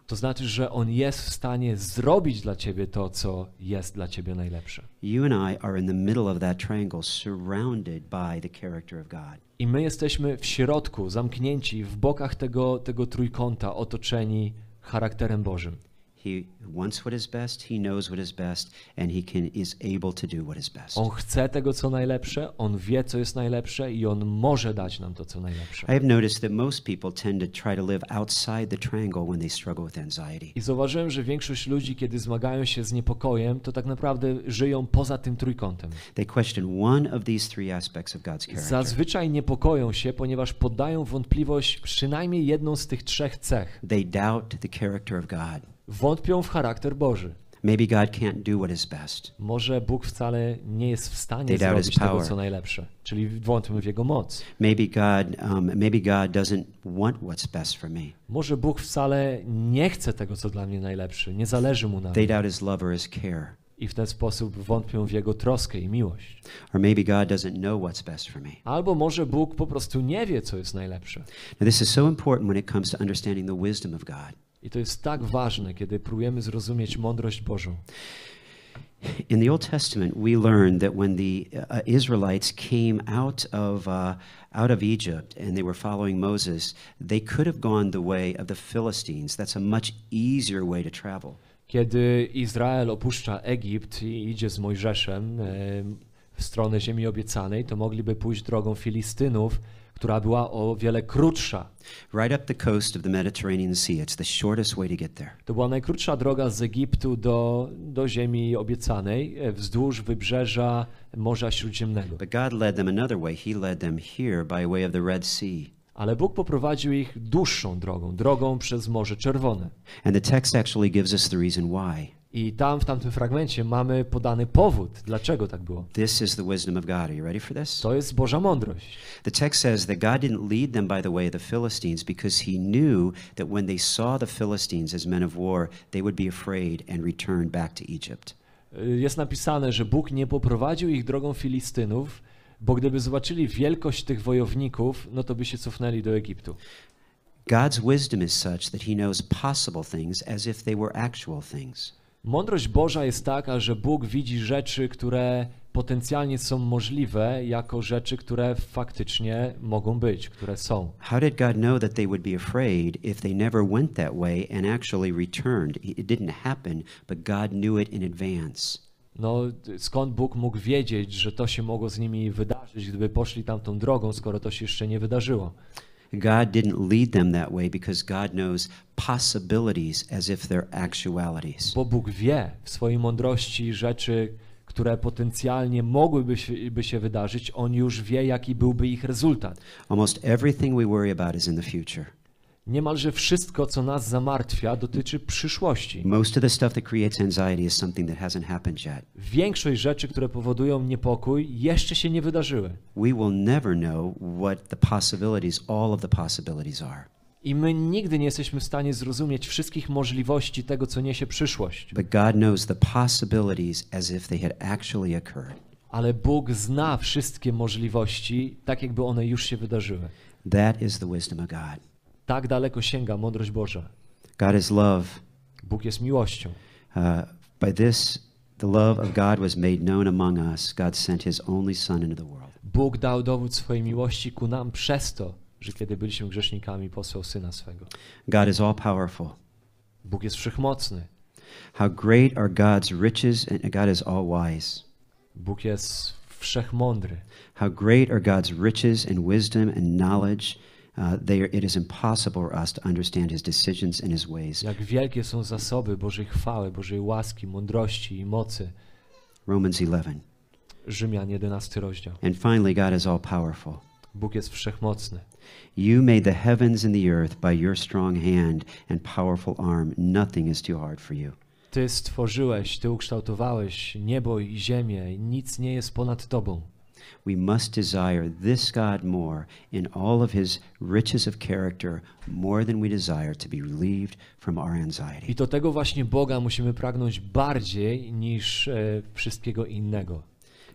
Speaker 2: To znaczy, że On jest w stanie zrobić dla ciebie to, co jest dla ciebie najlepsze.
Speaker 1: You and I are in the middle of that triangle, surrounded by the character of God.
Speaker 2: I my jesteśmy w środku, zamknięci w bokach tego, tego trójkąta, otoczeni charakterem Bożym.
Speaker 1: He wants what is best, He knows what is best, and He can, is able to do what is best.
Speaker 2: On chce tego, co najlepsze, On wie, co jest najlepsze i On może dać nam to, co najlepsze.
Speaker 1: I have noticed that most people tend to try to live outside the triangle when they struggle with anxiety.
Speaker 2: I zauważyłem, że większość ludzi, kiedy zmagają się z niepokojem, to tak naprawdę żyją poza tym trójkątem.
Speaker 1: They question one of these three aspects of God's character.
Speaker 2: Zazwyczaj niepokoją się, ponieważ poddają wątpliwość przynajmniej jedną z tych trzech cech.
Speaker 1: They doubt the character of God.
Speaker 2: Wątpią w charakter Boży.
Speaker 1: Maybe God can't do what is best.
Speaker 2: Może Bóg wcale nie jest w stanie
Speaker 1: They his
Speaker 2: zrobić tego,
Speaker 1: power.
Speaker 2: co najlepsze. Czyli wątpią w Jego moc.
Speaker 1: Maybe God, um, maybe God doesn't want what's best for me.
Speaker 2: Może Bóg wcale nie chce tego, co dla mnie najlepsze. Nie zależy Mu na
Speaker 1: They doubt His love or His care.
Speaker 2: I w ten sposób wątpią w Jego troskę i miłość.
Speaker 1: Or maybe God doesn't know what's best for me.
Speaker 2: Albo może Bóg po prostu nie wie, co jest najlepsze.
Speaker 1: Now, this is so important when it comes to understanding the wisdom of God.
Speaker 2: I to jest tak ważne, kiedy próbujemy zrozumieć mądrość Bożą.
Speaker 1: In the Old Testament, we learn that when the uh, Israelites came out of, uh, out of Egypt and they were following Moses, they could have gone the way of the Philistines. That's a much easier way to travel.
Speaker 2: Kiedy Izrael opuszcza Egipt i idzie z Mojżeszem w stronę ziemi obiecanej, to mogliby pójść drogą Filistynów, która była o wiele krótsza.
Speaker 1: Right up the coast of the Mediterranean Sea. It's the shortest way to get there.
Speaker 2: To była najkrótsza droga z Egiptu do, do ziemi obiecanej, e, wzdłuż wybrzeża Morza Śródziemnego.
Speaker 1: But God led them another way. He led them here by way of the Red Sea.
Speaker 2: Ale Bóg poprowadził ich dłuższą drogą, drogą przez Morze Czerwone.
Speaker 1: And the text actually gives us the reason why.
Speaker 2: I tam w tamtym fragmencie mamy podany powód, dlaczego tak było.
Speaker 1: This is the wisdom of God. Are you ready for this?
Speaker 2: To jest Boża mądrość.
Speaker 1: The text says that God didn't lead them by the way of the Philistines because he knew that when they saw the Philistines as men of war, they would be afraid and return back to Egypt.
Speaker 2: Y, Jest napisane, że Bóg nie poprowadził ich drogą Filistynów, bo gdyby zobaczyli wielkość tych wojowników, no to by się cofnęli do Egiptu.
Speaker 1: God's wisdom is such that he knows possible things as if they were actual things.
Speaker 2: Mądrość Boża jest taka, że Bóg widzi rzeczy, które potencjalnie są możliwe, jako rzeczy, które faktycznie mogą być, które są.
Speaker 1: How did God know that they would be afraid if they never went that way and actually returned? It didn't happen, but God knew it in advance.
Speaker 2: No, skąd Bóg mógł wiedzieć, że to się mogło z nimi wydarzyć, gdyby poszli tamtą drogą, skoro to się jeszcze nie wydarzyło?
Speaker 1: God didn't lead them that way because God knows possibilities as if they're actualities.
Speaker 2: Bo Bóg wie w swojej mądrości rzeczy, które potencjalnie mogłyby się, by się wydarzyć, On już wie, jaki byłby ich rezultat.
Speaker 1: Almost everything we worry about is in the future.
Speaker 2: Niemalże wszystko, co nas zamartwia, dotyczy przyszłości.
Speaker 1: Most of the stuff that creates anxiety is something that hasn't happened yet.
Speaker 2: Większość rzeczy, które powodują niepokój, jeszcze się nie wydarzyły.
Speaker 1: We will never know what the possibilities, all of the possibilities are.
Speaker 2: I my nigdy nie jesteśmy w stanie zrozumieć wszystkich możliwości tego, co niesie przyszłość.
Speaker 1: But God knows the possibilities as if they had actually occurred.
Speaker 2: Ale Bóg zna wszystkie możliwości, tak jakby one już się wydarzyły.
Speaker 1: That is the wisdom of God.
Speaker 2: Tak daleko sięga mądrość Boża.
Speaker 1: God is love.
Speaker 2: Bóg jest miłością.
Speaker 1: Uh, by this, the love of God was made known among us. God sent his only Son into the world.
Speaker 2: Bóg dał dowód swojej miłości ku nam przez to, że kiedy byliśmy grzesznikami, posłał Syna swego.
Speaker 1: God is all powerful.
Speaker 2: Bóg jest wszechmocny.
Speaker 1: How great are God's riches, and God is all wise.
Speaker 2: Bóg jest wszechmądry.
Speaker 1: How great are God's riches and wisdom and knowledge. Uh, they are, it is impossible for us to understand his decisions and his ways.
Speaker 2: Jak wielkie są zasoby Bożej chwały, Bożej łaski, mądrości i mocy.
Speaker 1: Romans 11.
Speaker 2: Rzymian 11 rozdział.
Speaker 1: And finally, God is all powerful.
Speaker 2: Bóg jest wszechmocny.
Speaker 1: You made the heavens and the earth by your strong hand and powerful arm. Nothing is too hard for you.
Speaker 2: Ty stworzyłeś, Ty ukształtowałeś niebo i ziemię i nic nie jest ponad Tobą.
Speaker 1: We must desire this God more in all of his riches of character, more than we desire to be relieved from our anxiety.
Speaker 2: I do tego właśnie Boga musimy pragnąć bardziej niż e, wszystkiego innego.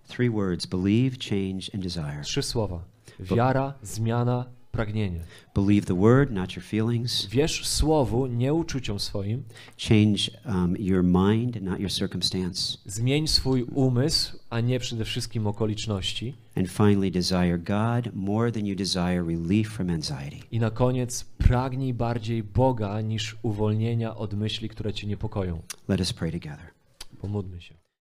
Speaker 1: Three words believe, change, and desire.
Speaker 2: Trzy słowa. Wiara, zmiana, pragnienie.
Speaker 1: Believe the word, not your feelings.
Speaker 2: Wierz słowu, nie uczuciom swoim.
Speaker 1: Change um, your mind, not your circumstance.
Speaker 2: Zmień swój umysł, a nie przede wszystkim okoliczności.
Speaker 1: And finally, desire God more than you desire relief from anxiety.
Speaker 2: I na koniec pragnij bardziej Boga niż uwolnienia od myśli, które cię niepokoją.
Speaker 1: Let us pray together.
Speaker 2: Pomódlmy się.